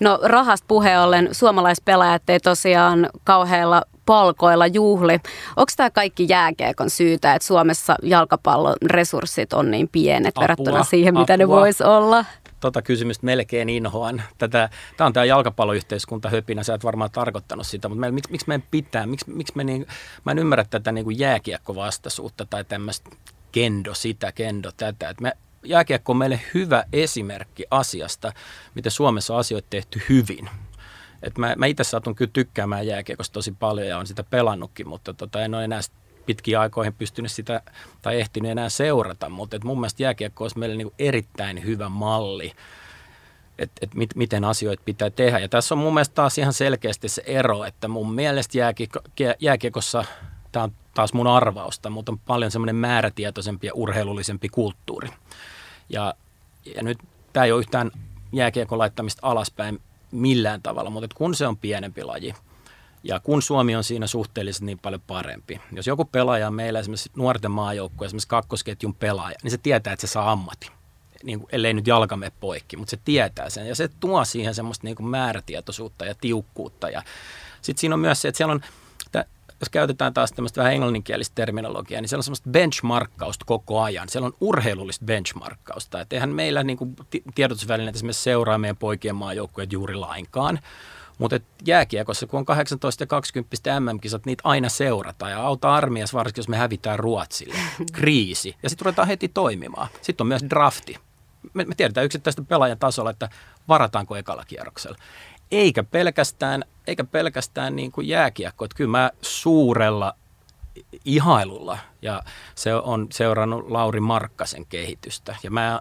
No rahasta puheen ollen suomalaispelaajat ei tosiaan kauheilla palkoilla juhli. Onko tämä kaikki jääkiekon syytä, että Suomessa jalkapallon resurssit on niin pienet apua, verrattuna siihen, mitä apua. ne voisi olla? Tota kysymystä melkein inhoan. Tätä, tämä on tämä jalkapalloyhteiskunta höpinä, sä et varmaan tarkoittanut sitä, mutta miksi, miksi meidän pitää, miksi, miksi me niin, mä en ymmärrä tätä niin kuin jääkiekkovastaisuutta tai tämmöistä kendo sitä, kendo tätä. Että me, jääkiekko on meille hyvä esimerkki asiasta, miten Suomessa on asioita tehty hyvin. Et mä, mä itse saatun kyllä tykkäämään jääkiekosta tosi paljon ja on sitä pelannutkin, mutta tota, en ole enää pitkiä aikoihin pystynyt sitä tai ehtinyt enää seurata, mutta et mun mielestä jääkiekko olisi meille niinku erittäin hyvä malli, että et mit, miten asioita pitää tehdä. Ja tässä on mun mielestä taas ihan selkeästi se ero, että mun mielestä jääkiekko, jääkiekossa, tämä on taas mun arvausta, mutta on paljon semmoinen määrätietoisempi ja urheilullisempi kulttuuri. Ja, ja nyt tämä ei ole yhtään jääkiekon laittamista alaspäin millään tavalla, mutta kun se on pienempi laji ja kun Suomi on siinä suhteellisesti niin paljon parempi, jos joku pelaaja on meillä esimerkiksi nuorten maajoukkoja, esimerkiksi kakkosketjun pelaaja, niin se tietää, että se saa ammatti. Niin kuin, ellei nyt jalkame poikki, mutta se tietää sen ja se tuo siihen semmoista niin kuin määrätietoisuutta ja tiukkuutta ja sitten siinä on myös se, että siellä on jos käytetään taas tämmöistä vähän englanninkielistä terminologiaa, niin siellä on semmoista benchmarkkausta koko ajan. Siellä on urheilullista benchmarkkausta. Että eihän meillä niin kuin tiedotusvälineet esimerkiksi seuraa meidän poikien maajoukkueet juuri lainkaan. Mutta jääkiekossa, kun on 18 ja 20 MM-kisat, niitä aina seurataan ja auta armias, varsinkin jos me hävitään Ruotsille. Kriisi. Ja sitten ruvetaan heti toimimaan. Sitten on myös drafti. Me, me tiedetään yksittäisten pelaajan tasolla, että varataanko ekalla kierroksella eikä pelkästään, eikä pelkästään niin kuin jääkiekko. Että kyllä mä suurella ihailulla ja se on seurannut Lauri Markkasen kehitystä. Ja mä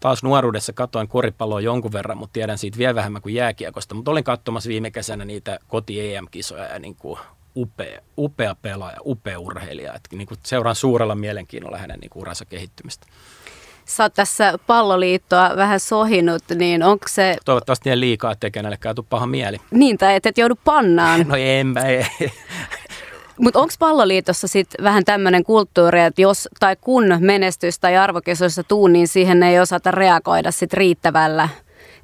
taas nuoruudessa katoin koripalloa jonkun verran, mutta tiedän siitä vielä vähemmän kuin jääkiekosta. Mutta olin katsomassa viime kesänä niitä koti-EM-kisoja ja niin kuin upea, upea pelaaja, upea urheilija. Että niin kuin seuraan suurella mielenkiinnolla hänen niin kuin uransa kehittymistä sä oot tässä palloliittoa vähän sohinut, niin onko se... Toivottavasti ei liikaa, ettei kenellekään tule paha mieli. Niin, tai et, et joudu pannaan. No en mä, ei. Mutta onko palloliitossa sitten vähän tämmöinen kulttuuri, että jos tai kun menestys tai arvokisoissa tuu, niin siihen ei osata reagoida sit riittävällä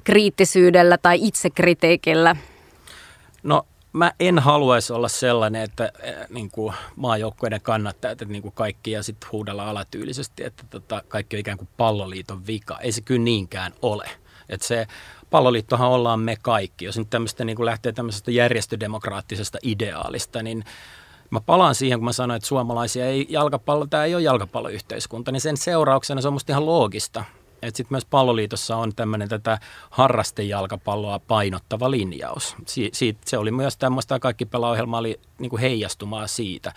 kriittisyydellä tai itsekritiikillä? No mä en haluaisi olla sellainen, että niin kuin maajoukkueiden kannattajat, että niin kuin kaikki ja sitten huudella alatyylisesti, että tota, kaikki on ikään kuin palloliiton vika. Ei se kyllä niinkään ole. Että se palloliittohan ollaan me kaikki. Jos nyt tämmöistä niin kuin lähtee tämmöisestä järjestödemokraattisesta ideaalista, niin mä palaan siihen, kun mä sanoin, että suomalaisia ei jalkapallo, tämä ei ole jalkapalloyhteiskunta, niin sen seurauksena se on musta ihan loogista, että sitten myös palloliitossa on tämmöinen tätä harrastejalkapalloa painottava linjaus. Si- siitä, se oli myös tämmöistä, kaikki pelaohjelma oli niin kuin heijastumaa siitä.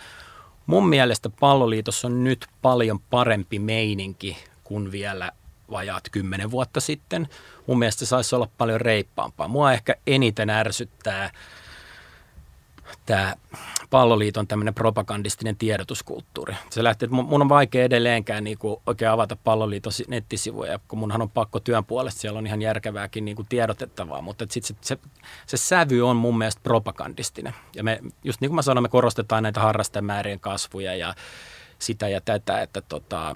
Mun mielestä palloliitossa on nyt paljon parempi meininki kuin vielä vajaat kymmenen vuotta sitten. Mun mielestä se saisi olla paljon reippaampaa. Mua ehkä eniten ärsyttää tämä palloliiton tämmöinen propagandistinen tiedotuskulttuuri. Se lähtee, että mun on vaikea edelleenkään niin kuin oikein avata palloliiton nettisivuja, kun munhan on pakko työn puolesta, siellä on ihan järkevääkin niin kuin tiedotettavaa, mutta sitten se, se, se, sävy on mun mielestä propagandistinen. Ja me, just niin kuin mä sanoin, me korostetaan näitä harrastemäärien kasvuja ja sitä ja tätä, että tota,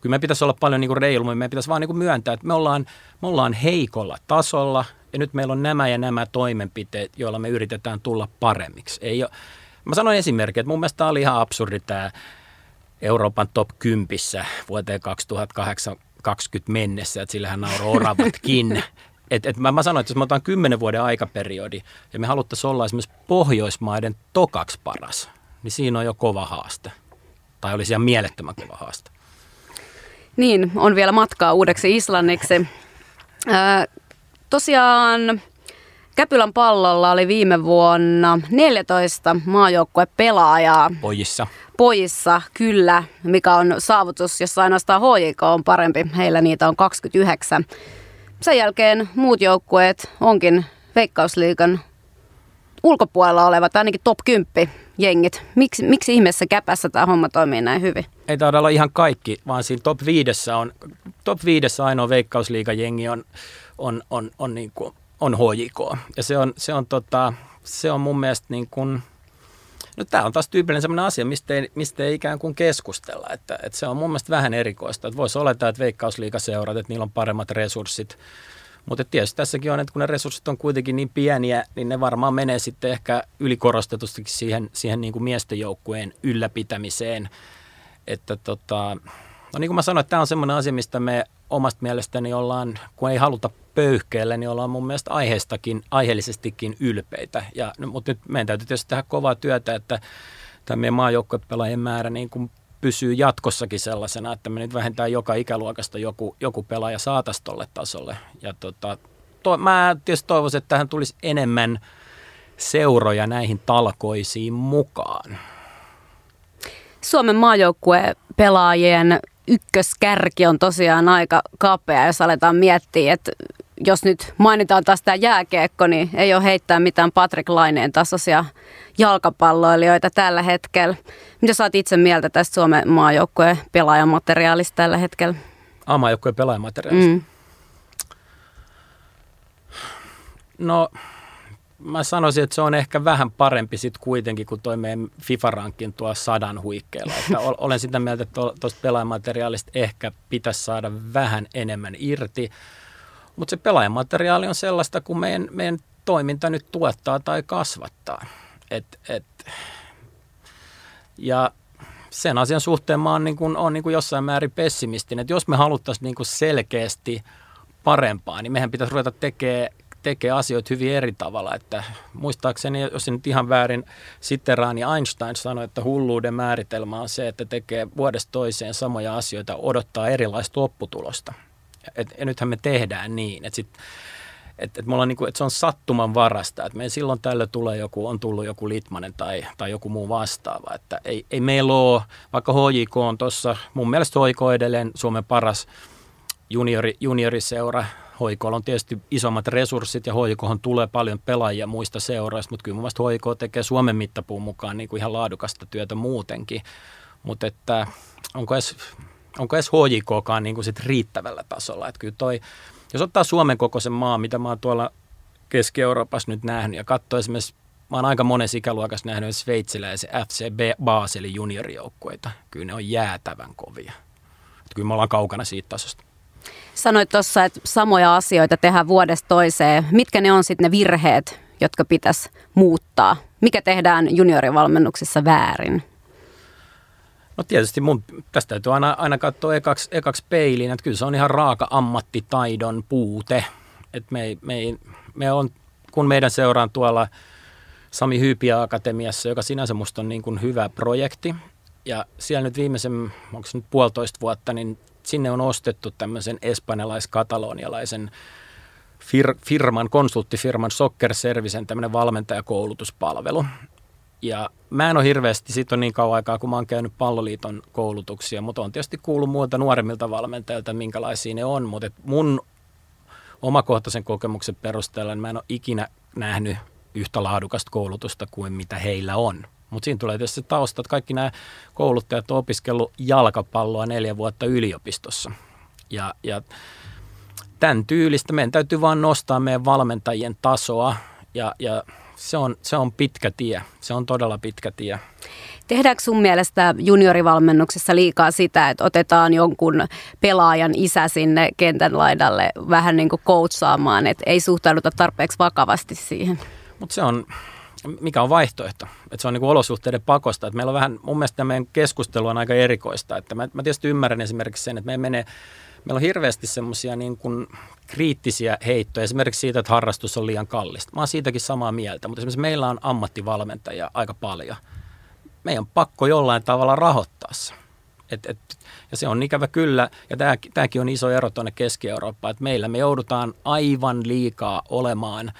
kyllä meidän pitäisi olla paljon niin kuin reilu, meidän pitäisi vaan niin kuin myöntää, että me ollaan, me ollaan heikolla tasolla ja nyt meillä on nämä ja nämä toimenpiteet, joilla me yritetään tulla paremmiksi. Ei ole, mä sanoin esimerkki, että mun mielestä tämä oli ihan absurdi tämä Euroopan top 10 vuoteen 2020 mennessä, että sillähän nauroi oravatkin. Et, et mä, mä sanoin, että jos me otan kymmenen vuoden aikaperiodi ja me haluttaisiin olla esimerkiksi Pohjoismaiden tokaksi paras, niin siinä on jo kova haaste. Tai olisi ihan mielettömän kova haaste. Niin, on vielä matkaa uudeksi Islanniksi. Ää, tosiaan Käpylän pallolla oli viime vuonna 14 maajoukkuepelaajaa. Pojissa. Pojissa, kyllä, mikä on saavutus, jossa ainoastaan HJK on parempi. Heillä niitä on 29. Sen jälkeen muut joukkueet onkin Veikkausliikan ulkopuolella olevat, ainakin top 10 jengit. Miksi, miksi ihmeessä käpässä tämä homma toimii näin hyvin? Ei taida olla ihan kaikki, vaan siinä top 5 on, top 5 ainoa Veikkausliigan jengi on, on, on, on, niin kuin, on HJK. Ja se on, se on, tota, se on mun mielestä niin kuin, No tämä on taas tyypillinen sellainen asia, mistä ei, mistä ei ikään kuin keskustella. Että, että se on mun mielestä vähän erikoista. Että voisi olettaa, että veikkausliikaseurat, että niillä on paremmat resurssit. Mutta tietysti tässäkin on, että kun ne resurssit on kuitenkin niin pieniä, niin ne varmaan menee sitten ehkä ylikorostetusti siihen, siihen niin kuin miesten joukkueen ylläpitämiseen. Että tota, no niin kuin mä sanoin, että tämä on semmoinen asia, mistä me omasta mielestäni ollaan, kun ei haluta pöyhkeelle, niin ollaan mun mielestä aiheestakin, aiheellisestikin ylpeitä. Ja, no, mutta nyt meidän täytyy tietysti tehdä kovaa työtä, että tämä meidän maajoukkuepelaajien määrä niin kuin pysyy jatkossakin sellaisena, että me nyt vähentää joka ikäluokasta joku, joku pelaaja saataisiin tolle tasolle. Ja tota, to, mä tietysti toivoisin, että tähän tulisi enemmän seuroja näihin talkoisiin mukaan. Suomen maajoukkue pelaajien ykköskärki on tosiaan aika kapea, jos aletaan miettiä, että jos nyt mainitaan taas tämä jääkiekko, niin ei ole heittää mitään Patrick Laineen tasoisia jalkapalloilijoita tällä hetkellä. Mitä oot itse mieltä tästä Suomen maajoukkueen pelaajamateriaalista tällä hetkellä? Ah, maajoukkueen pelaajamateriaalista? Mm. No, mä sanoisin, että se on ehkä vähän parempi sitten kuitenkin kuin toi meidän FIFA-rankin tuo sadan huikkeella. Että olen sitä mieltä, että tuosta pelaajamateriaalista ehkä pitäisi saada vähän enemmän irti. Mutta se pelaajamateriaali on sellaista, kun meidän, meidän toiminta nyt tuottaa tai kasvattaa. Et, et, ja sen asian suhteen mä oon, niin kuin, on niin kuin jossain määrin pessimistinen, että jos me haluttaisiin niin selkeästi parempaa, niin mehän pitäisi ruveta tekemään tekee asioita hyvin eri tavalla. Että muistaakseni, jos nyt ihan väärin, Sitteraan ja Einstein sanoi, että hulluuden määritelmä on se, että tekee vuodesta toiseen samoja asioita, odottaa erilaista lopputulosta. Et, ja nythän me tehdään niin, että sit, et, et me niinku, et se on sattuman varasta, että me silloin tällä tulee joku, on tullut joku Litmanen tai, tai joku muu vastaava. Että ei, ei meillä ole, vaikka HJK on tuossa, mun mielestä HJK edelleen Suomen paras juniori, junioriseura, Hoikolla on tietysti isommat resurssit ja Hoikohan tulee paljon pelaajia muista seuroista, mutta kyllä mun mielestä Hoiko tekee Suomen mittapuun mukaan niin kuin ihan laadukasta työtä muutenkin. Mutta että onko edes, onko edes HJKkaan niin kuin sit riittävällä tasolla? Että kyllä toi, jos ottaa Suomen kokoisen maa, mitä mä oon tuolla Keski-Euroopassa nyt nähnyt ja katsoo esimerkiksi Mä oon aika monessa ikäluokassa nähnyt sveitsiläisen FC Baselin juniorijoukkueita. Kyllä ne on jäätävän kovia. Että kyllä me ollaan kaukana siitä tasosta. Sanoit tuossa, että samoja asioita tehdään vuodesta toiseen. Mitkä ne on sitten ne virheet, jotka pitäisi muuttaa? Mikä tehdään juniorivalmennuksissa väärin? No tietysti mun, tästä täytyy aina, aina katsoa ekaksi, ekaksi peiliin, että kyllä se on ihan raaka ammattitaidon puute. Että me, me, me on, kun meidän seuraan tuolla Sami Hyypiä Akatemiassa, joka sinänsä musta on niin kuin hyvä projekti, ja siellä nyt viimeisen, onko se nyt puolitoista vuotta, niin sinne on ostettu tämmöisen espanjalais-katalonialaisen fir- firman, konsulttifirman Soccer Servicen tämmöinen valmentajakoulutuspalvelu. Ja mä en ole hirveästi, siitä on niin kauan aikaa, kun mä oon käynyt palloliiton koulutuksia, mutta on tietysti kuullut muilta nuoremmilta valmentajilta, minkälaisia ne on, mutta mun omakohtaisen kokemuksen perusteella niin mä en ole ikinä nähnyt yhtä laadukasta koulutusta kuin mitä heillä on. Mutta siinä tulee tietysti se tausta, että kaikki nämä kouluttajat on opiskellut jalkapalloa neljä vuotta yliopistossa. Ja, ja tämän tyylistä meidän täytyy vaan nostaa meidän valmentajien tasoa ja, ja se on, se on pitkä tie. Se on todella pitkä tie. Tehdäänkö sun mielestä juniorivalmennuksessa liikaa sitä, että otetaan jonkun pelaajan isä sinne kentän laidalle vähän niin kuin coachaamaan, että ei suhtauduta tarpeeksi vakavasti siihen? Mutta se on, mikä on vaihtoehto? Että se on niin olosuhteiden pakosta. Että meillä on vähän, mun mielestä meidän keskustelu on aika erikoista. Että mä, mä tietysti ymmärrän esimerkiksi sen, että me menee meillä on hirveästi semmoisia niin kuin kriittisiä heittoja, esimerkiksi siitä, että harrastus on liian kallista. Mä oon siitäkin samaa mieltä, mutta esimerkiksi meillä on ammattivalmentajia aika paljon. Meidän on pakko jollain tavalla rahoittaa se. Et, et, ja se on ikävä kyllä, ja tämäkin on iso ero tuonne Keski-Eurooppaan, että meillä me joudutaan aivan liikaa olemaan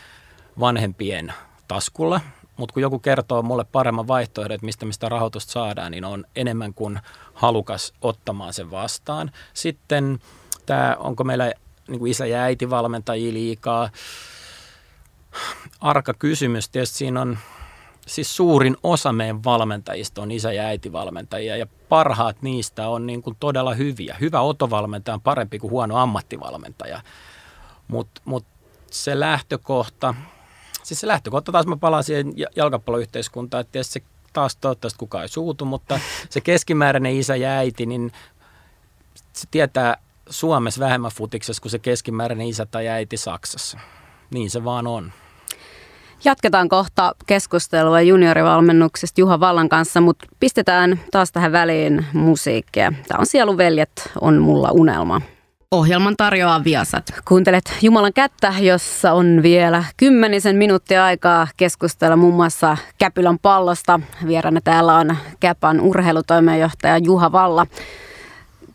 vanhempien taskulla, mutta kun joku kertoo mulle paremman vaihtoehdon, että mistä mistä rahoitusta saadaan, niin on enemmän kuin halukas ottamaan sen vastaan. Sitten tämä, onko meillä niin kuin isä ja äiti valmentajia liikaa? Arka kysymys. Tietysti siinä on, siis suurin osa meidän valmentajista on isä- ja äitivalmentajia ja parhaat niistä on niin kuin todella hyviä. Hyvä otovalmentaja on parempi kuin huono ammattivalmentaja, mutta mut se lähtökohta, siis se lähtökohta taas mä palaan siihen jalkapalloyhteiskuntaan, että se taas toivottavasti kukaan ei suutu, mutta se keskimääräinen isä ja äiti, niin se tietää Suomessa vähemmän futiksessa kuin se keskimääräinen isä tai äiti Saksassa. Niin se vaan on. Jatketaan kohta keskustelua juniorivalmennuksesta Juha Vallan kanssa, mutta pistetään taas tähän väliin musiikkia. Tämä on Sieluveljet, on mulla unelma. Ohjelman tarjoaa Viasat. Kuuntelet Jumalan kättä, jossa on vielä kymmenisen minuuttia aikaa keskustella muun muassa Käpylän pallosta. Vierana täällä on Käpan urheilutoimenjohtaja Juha Valla.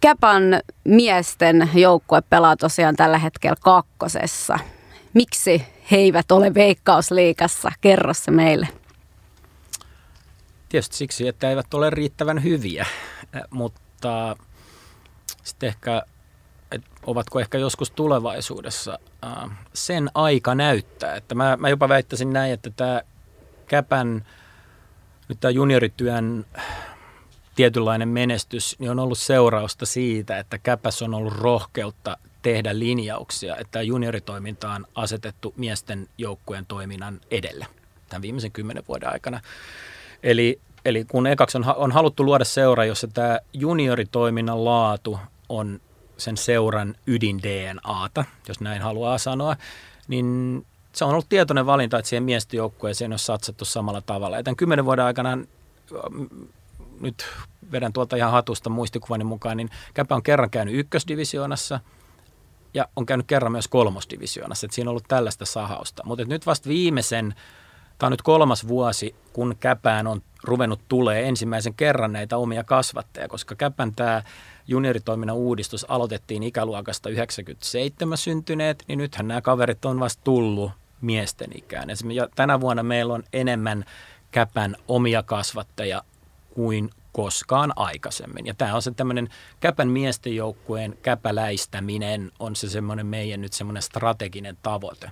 Käpan miesten joukkue pelaa tosiaan tällä hetkellä kakkosessa. Miksi he eivät ole veikkausliikassa? Kerro se meille. Tietysti siksi, että eivät ole riittävän hyviä, mutta sitten ehkä ovatko ehkä joskus tulevaisuudessa. Sen aika näyttää. Että mä, mä jopa väittäisin näin, että tämä Käpän, nyt tämä juniorityön tietynlainen menestys niin on ollut seurausta siitä, että Käpäs on ollut rohkeutta tehdä linjauksia, että junioritoiminta on asetettu miesten joukkueen toiminnan edelle tämän viimeisen kymmenen vuoden aikana. Eli, eli kun ekaksi on, on haluttu luoda seura, jossa tämä junioritoiminnan laatu on sen seuran ydin DNAta, jos näin haluaa sanoa, niin se on ollut tietoinen valinta, että siihen miesten joukkueeseen on satsattu samalla tavalla. Ja tämän kymmenen vuoden aikana nyt vedän tuolta ihan hatusta muistikuvani mukaan, niin Käpä on kerran käynyt ykkösdivisioonassa ja on käynyt kerran myös kolmosdivisioonassa. Että siinä on ollut tällaista sahausta. Mutta nyt vasta viimeisen, tämä on nyt kolmas vuosi, kun Käpään on ruvennut tulee ensimmäisen kerran näitä omia kasvatteja, koska Käpän tämä junioritoiminnan uudistus aloitettiin ikäluokasta 97 syntyneet, niin nythän nämä kaverit on vasta tullut miesten ikään. Esimerkiksi tänä vuonna meillä on enemmän Käpän omia kasvatteja kuin koskaan aikaisemmin. Ja tämä on se tämmöinen Käpän miesten joukkueen käpäläistäminen on se semmoinen meidän nyt semmoinen strateginen tavoite.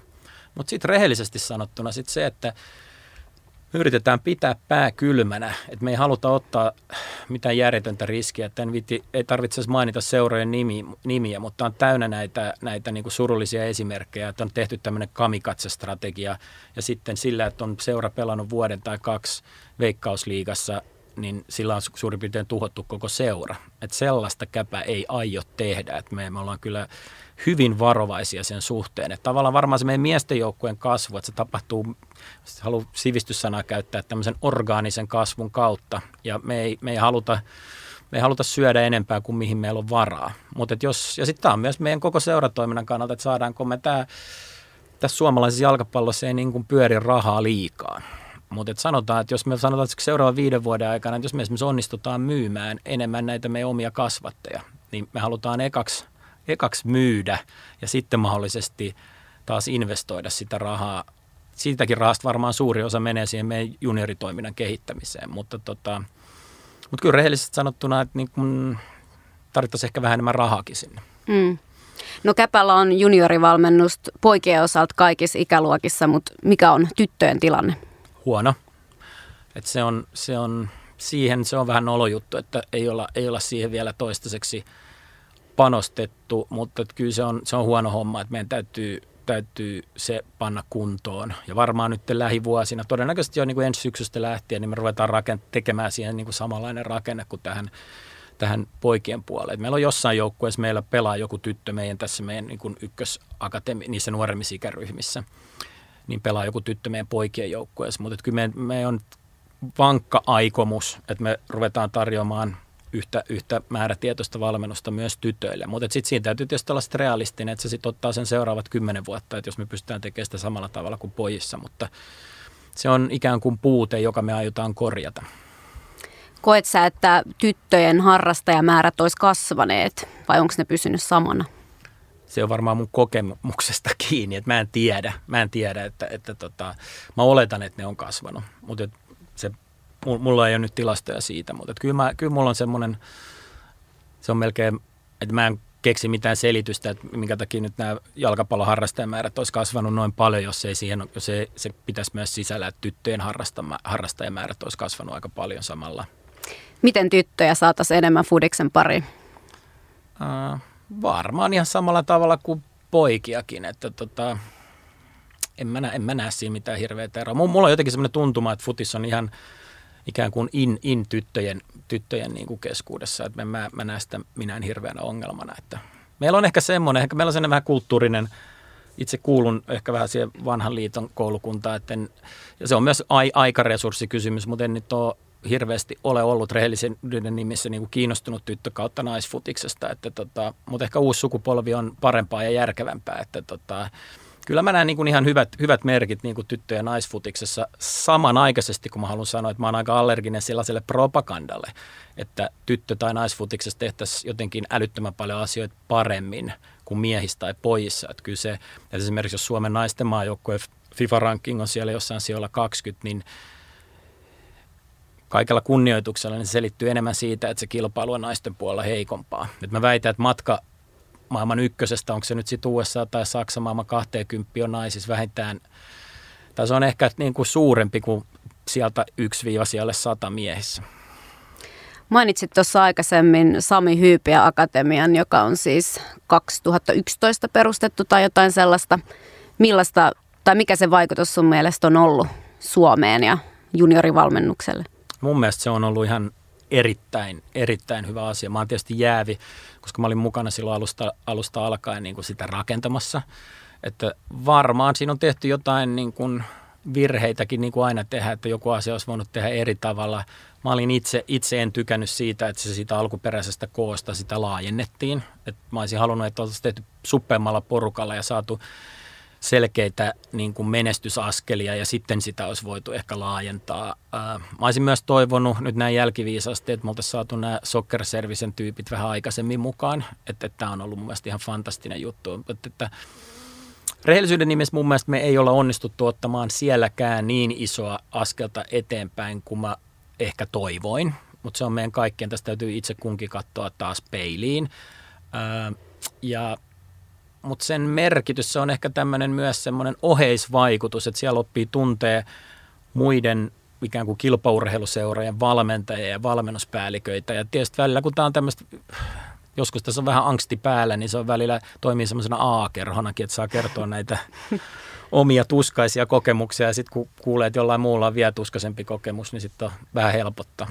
Mutta sitten rehellisesti sanottuna sit se, että yritetään pitää pää kylmänä, että me ei haluta ottaa mitään järjetöntä riskiä. Että ei tarvitse mainita seurojen nimi, nimiä, mutta on täynnä näitä, näitä niin surullisia esimerkkejä, että on tehty tämmöinen kamikatse-strategia ja sitten sillä, että on seura pelannut vuoden tai kaksi veikkausliigassa niin sillä on suurin piirtein tuhottu koko seura. Että sellaista käpä ei aio tehdä. Että me, me ollaan kyllä hyvin varovaisia sen suhteen. Että tavallaan varmaan se meidän miesten joukkueen kasvu, että se tapahtuu, haluan sivistyssanaa käyttää, tämmöisen orgaanisen kasvun kautta. Ja me ei, me ei haluta me ei haluta syödä enempää kuin mihin meillä on varaa. Mutta jos, ja sitten tämä on myös meidän koko seuratoiminnan kannalta, että saadaanko me tämä, tässä suomalaisessa jalkapallossa ei niin pyöri rahaa liikaa. Mutta et sanotaan, että jos me sanotaan, että seuraavan viiden vuoden aikana, että jos me esimerkiksi onnistutaan myymään enemmän näitä meidän omia kasvatteja, niin me halutaan ekaksi, ekaksi myydä ja sitten mahdollisesti taas investoida sitä rahaa. Siitäkin rahasta varmaan suuri osa menee siihen meidän junioritoiminnan kehittämiseen, mutta, tota, mutta kyllä rehellisesti sanottuna, että niin kun tarvittaisiin ehkä vähän enemmän rahaakin sinne. Mm. No Käpällä on juniorivalmennusta poikien osalta kaikissa ikäluokissa, mutta mikä on tyttöjen tilanne? huono. Et se, on, se on, siihen se on vähän nolojuttu, että ei olla, ei olla siihen vielä toistaiseksi panostettu, mutta kyllä se on, se on huono homma, että meidän täytyy täytyy se panna kuntoon. Ja varmaan nyt lähivuosina, todennäköisesti jo niin kuin ensi syksystä lähtien, niin me ruvetaan rakent- tekemään siihen niin kuin samanlainen rakenne kuin tähän, tähän poikien puoleen. Meillä on jossain joukkueessa, meillä pelaa joku tyttö meidän tässä meidän niin kuin ykkösakatemi, niissä nuoremmissa ikäryhmissä, niin pelaa joku tyttö meidän poikien joukkueessa. Mutta kyllä me, me on vankka aikomus, että me ruvetaan tarjoamaan yhtä, yhtä määrätietoista valmennusta myös tytöille. Mutta sitten siinä täytyy tietysti olla realistinen, että se sitten ottaa sen seuraavat kymmenen vuotta, että jos me pystytään tekemään sitä samalla tavalla kuin pojissa, mutta se on ikään kuin puute, joka me aiotaan korjata. Koet sä, että tyttöjen harrastajamäärät olisi kasvaneet vai onko ne pysynyt samana? se on varmaan mun kokemuksesta kiinni, että mä en tiedä, mä en tiedä, että, että tota, mä oletan, että ne on kasvanut, mutta se, mulla ei ole nyt tilastoja siitä, mutta kyllä, mä, kyllä mulla on semmoinen, se on melkein, että mä en keksi mitään selitystä, että minkä takia nyt nämä jalkapallon harrastajamäärät olisi kasvanut noin paljon, jos ei siihen, jos ei, se pitäisi myös sisällä, että tyttöjen harrastajamäärät olisi kasvanut aika paljon samalla. Miten tyttöjä saataisiin enemmän Fudiksen pariin? Uh, varmaan ihan samalla tavalla kuin poikiakin, että tota, en mä, näe, en mä näe siinä mitään hirveätä eroa. Mulla on jotenkin semmoinen tuntuma, että futis on ihan ikään kuin in, in tyttöjen, niin kuin keskuudessa, että mä, mä näen sitä minään hirveänä ongelmana. Että meillä on ehkä semmoinen, ehkä meillä on semmoinen vähän kulttuurinen, itse kuulun ehkä vähän siihen vanhan liiton koulukuntaan, että en, ja se on myös ai, aikaresurssikysymys, mutta en nyt ole hirveästi ole ollut rehellisyyden nimissä niin kuin kiinnostunut tyttö kautta naisfutiksesta, että tota, mutta ehkä uusi sukupolvi on parempaa ja järkevämpää, että tota, kyllä mä näen niin kuin ihan hyvät, hyvät merkit niin kuin tyttö- ja naisfutiksessa samanaikaisesti, kun mä haluan sanoa, että mä oon aika allerginen sellaiselle propagandalle, että tyttö- tai naisfutiksessa tehtäisiin jotenkin älyttömän paljon asioita paremmin kuin miehistä tai pojissa. Että kyllä se, että esimerkiksi jos Suomen naisten maajoukkueen FIFA-ranking on siellä jossain sijoilla 20, niin kaikella kunnioituksella niin se selittyy enemmän siitä, että se kilpailu on naisten puolella heikompaa. Nyt mä väitän, että matka maailman ykkösestä, onko se nyt sitten USA tai Saksa maailman 20 on naisissa vähintään, tai se on ehkä niin kuin suurempi kuin sieltä 1-sijalle 100 miehissä. Mainitsit tuossa aikaisemmin Sami Hyypiä Akatemian, joka on siis 2011 perustettu tai jotain sellaista. Millaista tai mikä se vaikutus sun mielestä on ollut Suomeen ja juniorivalmennukselle? Mun mielestä se on ollut ihan erittäin, erittäin hyvä asia. Mä oon tietysti jäävi, koska mä olin mukana silloin alusta, alusta alkaen niin kuin sitä rakentamassa. Että varmaan siinä on tehty jotain niin kuin virheitäkin niin kuin aina tehdä, että joku asia olisi voinut tehdä eri tavalla. Mä olin itse, itse en tykännyt siitä, että se siitä alkuperäisestä koosta sitä laajennettiin. Että mä olisin halunnut, että oltaisiin tehty suppeammalla porukalla ja saatu selkeitä niin kuin menestysaskelia ja sitten sitä olisi voitu ehkä laajentaa. Mä olisin myös toivonut nyt näin jälkiviisasti, että me oltaisiin saatu nämä soccer servicen tyypit vähän aikaisemmin mukaan, että, että tämä on ollut mun mielestä ihan fantastinen juttu. Että, että rehellisyyden nimessä mun mielestä me ei olla onnistuttu ottamaan sielläkään niin isoa askelta eteenpäin kuin mä ehkä toivoin, mutta se on meidän kaikkien, tästä täytyy itse kunkin katsoa taas peiliin. Ja mutta sen merkitys se on ehkä tämmöinen myös semmoinen oheisvaikutus, että siellä oppii tuntee muiden ikään kuin kilpaurheiluseurojen valmentajia ja valmennuspäälliköitä. Ja tietysti välillä, kun tämä on tämmöistä, joskus tässä on vähän angsti päällä, niin se on välillä toimii semmoisena A-kerhonakin, että saa kertoa näitä omia tuskaisia kokemuksia. Ja sitten kun kuulee, että jollain muulla on vielä tuskaisempi kokemus, niin sitten on vähän helpottaa.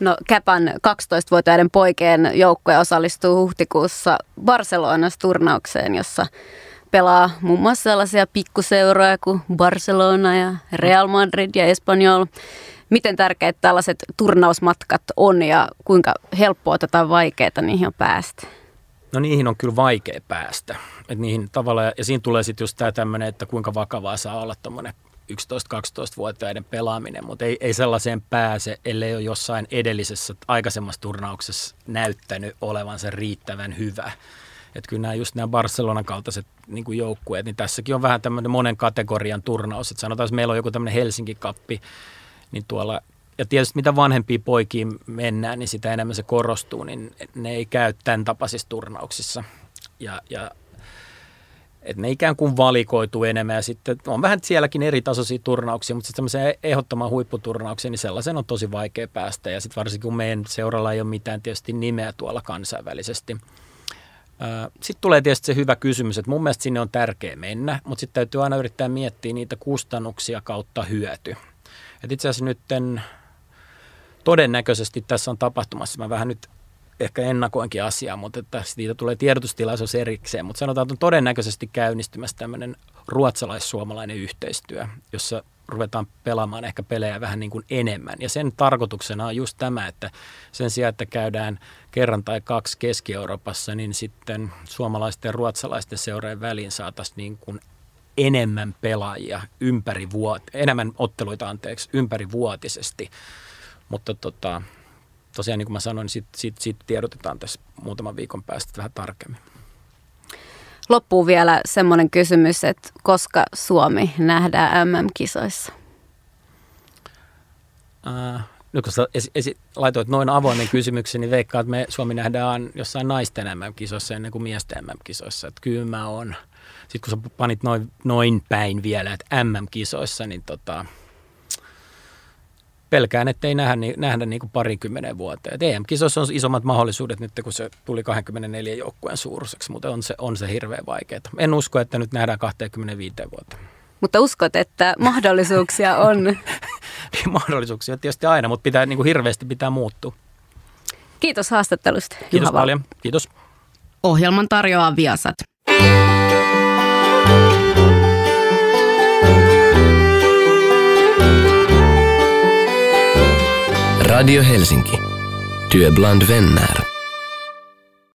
No Käpän 12-vuotiaiden poikien joukkue osallistuu huhtikuussa Barcelonassa turnaukseen, jossa pelaa muun muassa sellaisia pikkuseuroja kuin Barcelona ja Real Madrid ja Espanyol. Miten tärkeät tällaiset turnausmatkat on ja kuinka helppoa tai vaikeaa niihin on päästä? No niihin on kyllä vaikea päästä. Et niihin tavallaan, ja siinä tulee sitten just tämä tämmöinen, että kuinka vakavaa saa olla tuommoinen 11-12-vuotiaiden pelaaminen, mutta ei, ei sellaiseen pääse, ellei ole jossain edellisessä aikaisemmassa turnauksessa näyttänyt olevansa riittävän hyvä. Että kyllä nämä just nämä Barcelonan kaltaiset niin kuin joukkueet, niin tässäkin on vähän tämmöinen monen kategorian turnaus. Että sanotaan, jos meillä on joku tämmöinen Helsinki-kappi, niin tuolla ja tietysti mitä vanhempiin poikiin mennään, niin sitä enemmän se korostuu, niin ne ei käy tämän tapaisissa turnauksissa. Ja, ja että ne ikään kuin valikoituu enemmän ja sitten on vähän sielläkin eri tasoisia turnauksia, mutta sitten semmoisen ehdottoman huipputurnauksia, niin sellaisen on tosi vaikea päästä ja sitten varsinkin kun meidän seuralla ei ole mitään tietysti nimeä tuolla kansainvälisesti. Sitten tulee tietysti se hyvä kysymys, että mun mielestä sinne on tärkeä mennä, mutta sitten täytyy aina yrittää miettiä niitä kustannuksia kautta hyöty. Et itse asiassa nyt todennäköisesti tässä on tapahtumassa, mä vähän nyt ehkä ennakoinkin asiaa, mutta että siitä tulee tiedotustilaisuus erikseen, mutta sanotaan, että on todennäköisesti käynnistymässä tämmöinen ruotsalais-suomalainen yhteistyö, jossa ruvetaan pelaamaan ehkä pelejä vähän niin kuin enemmän. Ja sen tarkoituksena on just tämä, että sen sijaan, että käydään kerran tai kaksi Keski-Euroopassa, niin sitten suomalaisten ja ruotsalaisten seurojen väliin saataisiin niin kuin enemmän pelaajia ympäri vuot, enemmän otteluita anteeksi ympärivuotisesti. Mutta tota, tosiaan niin kuin mä sanoin, niin siitä sit, sit tiedotetaan tässä muutaman viikon päästä vähän tarkemmin. Loppuu vielä semmoinen kysymys, että koska Suomi nähdään MM-kisoissa? Äh, nyt kun sä esi- esi- laitoit noin avoimen kysymyksen, niin veikkaa, että me Suomi nähdään jossain naisten MM-kisoissa ennen kuin miesten MM-kisoissa. Että kyllä mä on. Sitten kun sä panit noin, noin päin vielä, että MM-kisoissa, niin tota, pelkään, että ei nähdä, nähdä niin kuin parinkymmenen vuoteen. EM-kisoissa on isommat mahdollisuudet nyt, kun se tuli 24 joukkueen suuruiseksi, mutta on se, on se hirveän vaikeaa. En usko, että nyt nähdään 25 vuotta. Mutta uskot, että mahdollisuuksia on? niin, mahdollisuuksia tietysti aina, mutta pitää niin kuin hirveästi pitää muuttua. Kiitos haastattelusta. Kiitos Juha paljon. Kiitos. Ohjelman tarjoaa Viasat. Radio Helsinki. Työ bland vänner.